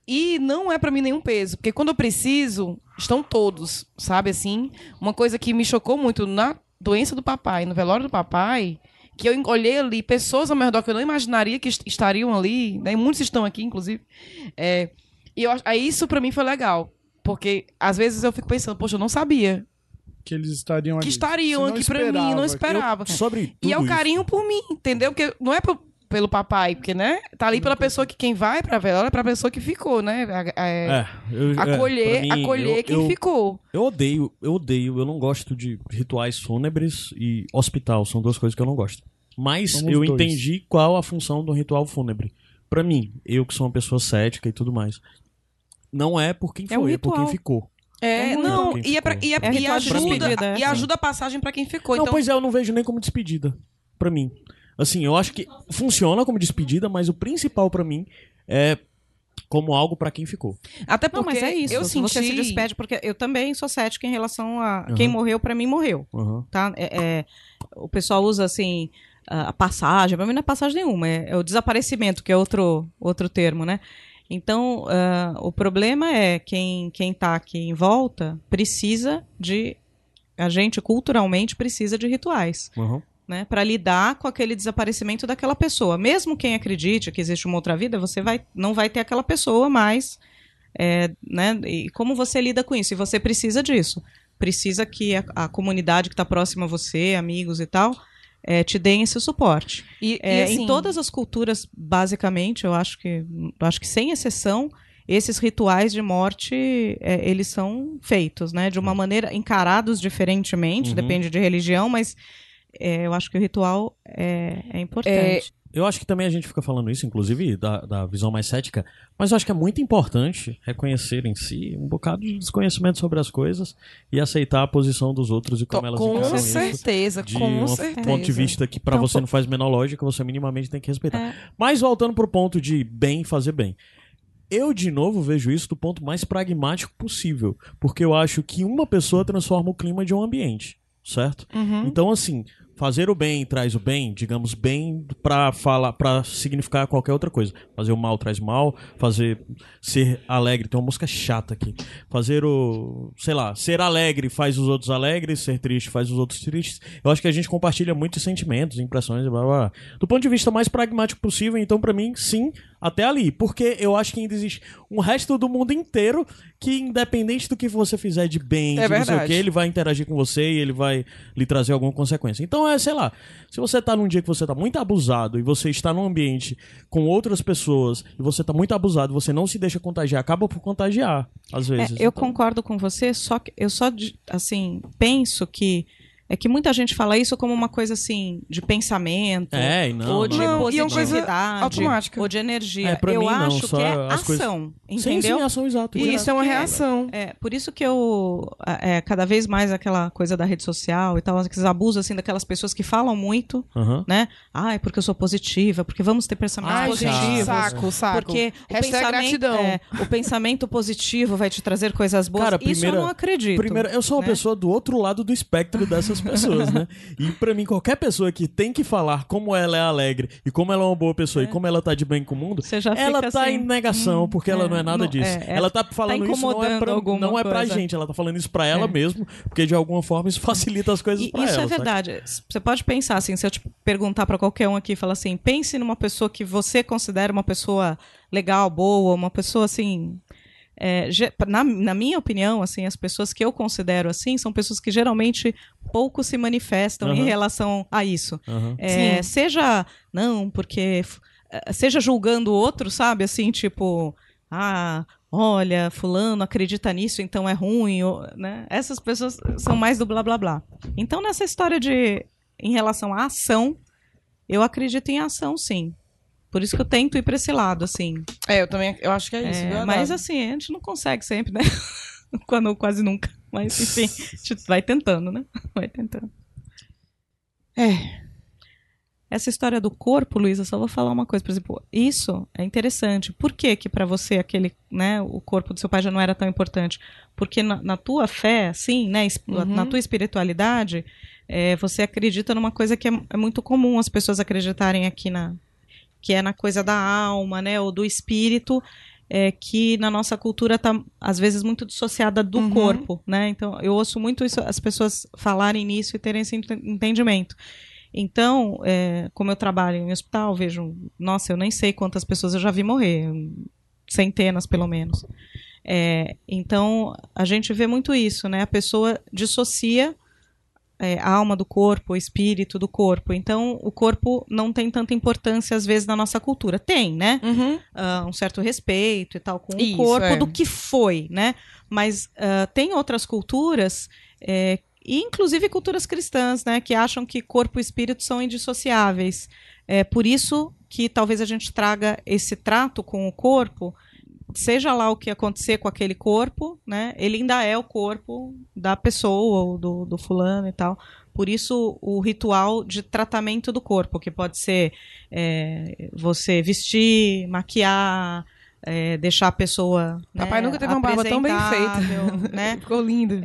E não é pra mim nenhum peso, porque quando eu preciso, estão todos, sabe assim? Uma coisa que me chocou muito na doença do papai, no velório do papai, que eu olhei ali pessoas ao meu redor que eu não imaginaria que est- estariam ali, né? Muitos estão aqui, inclusive. É, e eu, isso pra mim foi legal, porque às vezes eu fico pensando, poxa, eu não sabia Que eles estariam que ali. estariam aqui pra mim, não esperava. Sobre tudo E é o isso, carinho por mim, entendeu? Porque não é pro- pelo papai, porque, né? Tá ali pela pessoa que quem vai pra velório é pra pessoa que ficou, né? É, É, eu, é, acolher, mim, acolher eu, quem eu, ficou. Eu odeio, eu odeio, eu não gosto de rituais fúnebres e hospital, são duas coisas que eu não gosto. Mas Somos eu dois. entendi qual a função do ritual fúnebre. Pra mim, eu que sou uma pessoa cética e tudo mais. Não é por quem É um foi, é por quem ficou. É, É não, e, é pra, e, é- É e ajuda, despedida, e ajuda a passagem pra quem ficou. Não, então, pois é, eu não vejo nem como despedida. Pra mim. Assim, eu acho que funciona como despedida, mas o principal pra mim é como algo pra quem ficou. até Não, porque mas é isso. eu se senti... Você se despede, porque eu também sou cética em relação a Uhum. quem morreu, pra mim morreu. Aham. Tá? É, é, o pessoal usa assim a passagem, pra mim não é passagem nenhuma, é, é o desaparecimento, que é outro, outro termo, né? Então, ah, o problema é quem, quem tá aqui em volta precisa de. A gente culturalmente precisa de rituais. Aham. né, para lidar com aquele desaparecimento daquela pessoa. Mesmo quem acredite que existe uma outra vida, você vai, não vai ter aquela pessoa mais. é, né, e como você lida com isso? E você precisa disso. Precisa que a, a comunidade que está próxima a você, amigos e tal, é, te deem esse suporte. E, e É, assim, Em todas as culturas, basicamente, eu acho que, eu acho que sem exceção, esses rituais de morte, é, eles são feitos, né? De uma maneira, encarados diferentemente, Uhum. depende de religião, mas é, eu acho que o ritual é, é importante. Eu acho que também a gente fica falando isso, inclusive, da, da visão mais cética, mas eu acho que é muito importante reconhecer em si um bocado de desconhecimento sobre as coisas e aceitar a posição dos outros e como to- elas com encaram isso. certeza, De com um certeza. ponto de vista que pra Então, você não faz menor lógica, você minimamente tem que respeitar. É. Mas voltando pro ponto de bem fazer bem. Eu, de novo, vejo isso do ponto mais pragmático possível. Porque eu acho que uma pessoa transforma o clima de um ambiente, certo? Uhum. Então, assim, fazer o bem traz o bem, digamos bem pra falar, para significar qualquer outra coisa. Fazer o mal traz mal, fazer ser alegre, tem uma música chata aqui. Fazer o, sei lá, ser alegre faz os outros alegres, ser triste faz os outros tristes. Eu acho que a gente compartilha muitos sentimentos, impressões, blá, blá. Do ponto de vista mais pragmático possível, então pra mim, sim, até ali, porque eu acho que ainda existe um resto do mundo inteiro que independente do que você fizer de bem, É de não sei o que, ele vai interagir com você e ele vai lhe trazer alguma consequência. Então é, sei lá, se você tá num dia que você tá muito abusado e você está num ambiente com outras pessoas e você tá muito abusado, você não se deixa contagiar, acaba por contagiar, às É, vezes. eu Então, concordo com você, só que eu só assim penso que é que muita gente fala isso como uma coisa assim de pensamento, É, e não. ou de não. Não, e é uma coisa positividade, automática. ou de energia. É, eu mim, não, acho só que é as coisas- ação, Sim, sim, entendeu? ação exato. E isso é uma que- reação. É, por isso que eu é, cada vez mais aquela coisa da rede social e tal, aqueles abusos assim daquelas pessoas que falam muito, né? Ai, porque eu sou positiva, porque vamos ter personagens Ai, positivos. saco, saco. Porque o pensamento, gratidão. é, o pensamento positivo vai te trazer coisas boas. Cara, Isso eu primeira- não acredito. Primeiro, eu sou uma né? pessoa do outro lado do espectro dessas pessoas, né? E pra mim, qualquer pessoa que tem que falar como ela é alegre e como ela é uma boa pessoa e como ela tá de bem com o mundo, ela tá assim, em negação, hum, porque ela é, não é nada não- disso. é, é, ela tá falando isso não é, pra, não é pra coisa. gente, ela tá falando isso pra ela É. mesmo, porque de alguma forma isso facilita as coisas E pra isso ela. é saca? verdade. Você pode pensar assim, se eu te perguntar pra qualquer um aqui, e falar assim, pense numa pessoa que você considera uma pessoa legal, boa, uma pessoa assim. É, na, na minha opinião, assim, as pessoas que eu considero assim são pessoas que geralmente pouco se manifestam em Aham. relação a isso. Aham. É, seja não, porque eh, seja julgando o outro, sabe? Assim, tipo, ah, olha, fulano acredita nisso, então é ruim, ou, né? Essas pessoas são mais do blá blá blá. Então, nessa história de em relação à ação, eu acredito em ação, sim. Por isso que eu tento ir para esse lado, assim. É, eu também eu acho que é isso. É, mas assim, a gente não consegue sempre, né? Quando quase nunca. Mas enfim, a gente vai tentando, né? Vai tentando. É. Essa história do corpo, Luísa, só vou falar uma coisa, por exemplo, isso é interessante. Por que que para você aquele, né, o corpo do seu pai já não era tão importante? Porque na, na tua fé, assim, né, Uhum. na tua espiritualidade, é, você acredita numa coisa que é, é muito comum as pessoas acreditarem aqui na, que é na coisa da alma, né, ou do espírito, é, que na nossa cultura está às vezes muito dissociada do Uhum. corpo, né? Então eu ouço muito isso, as pessoas falarem nisso e terem esse ente- entendimento. Então, é, como eu trabalho em hospital, vejo, nossa, eu nem sei quantas pessoas eu já vi morrer, centenas pelo menos. É, então, a gente vê muito isso, né? A pessoa dissocia é, a alma do corpo, o espírito do corpo. Então, o corpo não tem tanta importância, às vezes, na nossa cultura. Tem, né? Uhum. ah, um certo respeito e tal com Isso, o corpo é. do que foi, né? Mas ah, tem outras culturas, é, inclusive culturas cristãs, né, que acham que corpo e espírito são indissociáveis. É por isso que talvez a gente traga esse trato com o corpo, seja lá o que acontecer com aquele corpo, né? Ele ainda é o corpo da pessoa ou do, do fulano e tal. Por isso o ritual de tratamento do corpo, que pode ser é, você vestir, maquiar, é, deixar a pessoa. Papai né, nunca teve uma barba tão bem feita. né? Ficou lindo.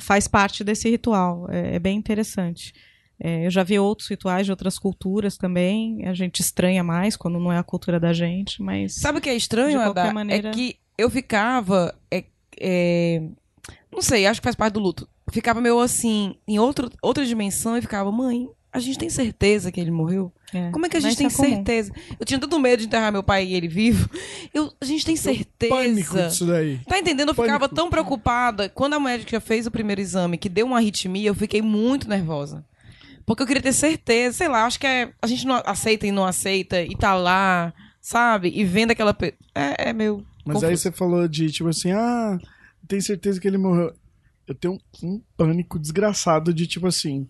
Faz parte desse ritual. É, é bem interessante. É, eu já vi outros rituais de outras culturas também. A gente estranha mais quando não é a cultura da gente, mas. Sabe o que é estranho, De qualquer Adá? maneira- É que eu ficava. é- é, não sei, acho que faz parte do luto. Ficava meio assim, em outro, outra dimensão, e ficava, mãe, a gente tem certeza que ele morreu? é, Como é que a gente tem é certeza? Eu tinha tanto medo de enterrar meu pai e ele vivo. Eu, a gente tem certeza. Pânico disso daí. Tá entendendo? Eu ficava Pânico. tão preocupada. Quando a médica fez o primeiro exame, que deu uma arritmia, eu fiquei muito nervosa. Porque eu queria ter certeza, sei lá, acho que é, a gente não aceita e não aceita, e tá lá, sabe? E vendo aquela. pe- É, é meu. Mas aí você falou de, tipo assim, ah, tem certeza que ele morreu. Eu tenho um, um pânico desgraçado de, tipo assim,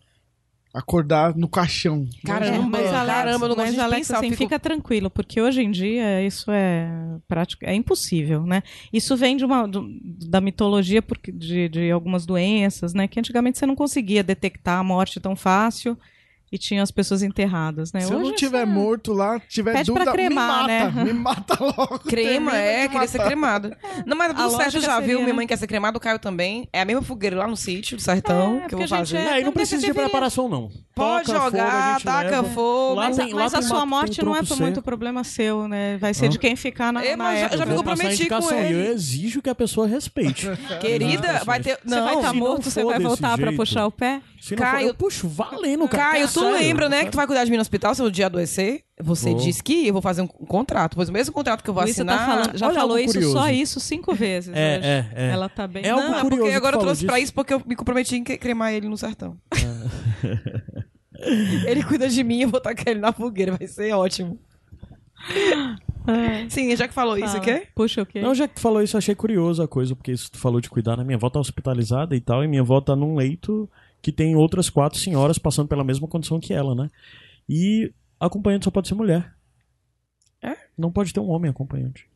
acordar no caixão. Caramba, É, Alex, caramba, não gosto mas de Alex, pensar, assim, fico- fica tranquilo, porque hoje em dia isso é prático, é impossível, né? Isso vem de uma do- da mitologia porque, de, de algumas doenças, né? Que antigamente você não conseguia detectar a morte tão fácil e tinham as pessoas enterradas, né? Se eu Hoje não é tiver morto lá, tiver Pede pra dúvida, cremar, me mata. né? Me mata logo. Crema, é, queria ser matar. cremada. Não, mas tá certo lógica já, viu? seria, Minha né? mãe quer ser cremada, o Caio também. É a mesma fogueira lá no sítio do Sertão É, que eu vou fazer. é- É, e não precisa de deveria- preparação, não. Pode Toca fogo, jogar, gente taca leva. fogo. Lá Mas, tem- mas a sua morte não é muito problema seu, né? Vai ser de quem ficar na, É, mas já- época. já me comprometi com ele. eu exijo que a pessoa respeite. Querida, vai ter. Você vai Não, estar morto, você vai voltar pra puxar o pé? Caio- eu puxo, valendo, cara. Caio, tu Sério, lembra, né, que tu vai cuidar de mim no hospital se eu um dia adoecer? Você Vou. disse que eu vou fazer um contrato. Pois o mesmo contrato que eu vou Luísa assinar. tá falando, já Olha falou isso, curioso. só isso cinco vezes É, hoje. é, é. Ela tá bem... É algo Não, é curioso porque que agora eu trouxe pra disso. isso porque eu me comprometi em cremar ele no sertão. ele cuida de mim, eu vou tacar ele na fogueira, vai ser ótimo. Sim, já que falou isso, Fala. o quê? Puxa o quê? Não, já que tu falou isso, eu achei curioso a coisa, porque isso tu falou de cuidar, né? Minha avó tá hospitalizada e tal, e minha avó tá num leito que tem outras quatro senhoras passando pela mesma condição que ela, né? E acompanhante só pode ser mulher. É? Não pode ter um homem acompanhante.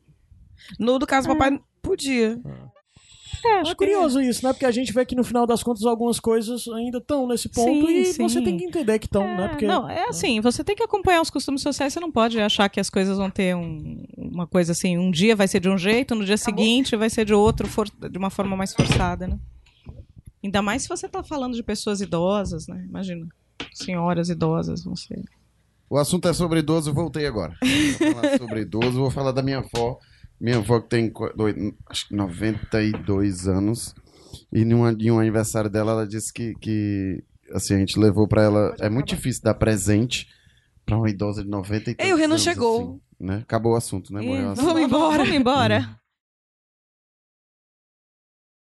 No do caso, É. papai podia. É curioso isso, né? Porque a gente vê que no final das contas algumas coisas ainda estão nesse ponto Sim, e sim. você tem que entender que estão, né? Porque Não, é assim, você tem que acompanhar os costumes sociais, você não pode achar que as coisas vão ter um- uma coisa assim, um dia vai ser de um jeito, no dia seguinte vai ser de outro, for- de uma forma mais forçada, né? Ainda mais se você tá falando de pessoas idosas, né? Imagina, senhoras idosas, não sei. O assunto é sobre idoso, eu voltei agora. Vou falar sobre idoso, vou falar da minha avó. Minha avó que tem qu- dois- acho que 92 anos. E em um aniversário dela, ela disse que, que assim, a gente levou pra ela. É muito difícil dar presente pra uma idosa de 90 e Ei, o Renan anos, chegou. assim, né? Acabou o assunto, né? Morreu o assunto. Vamos embora. Vamos embora.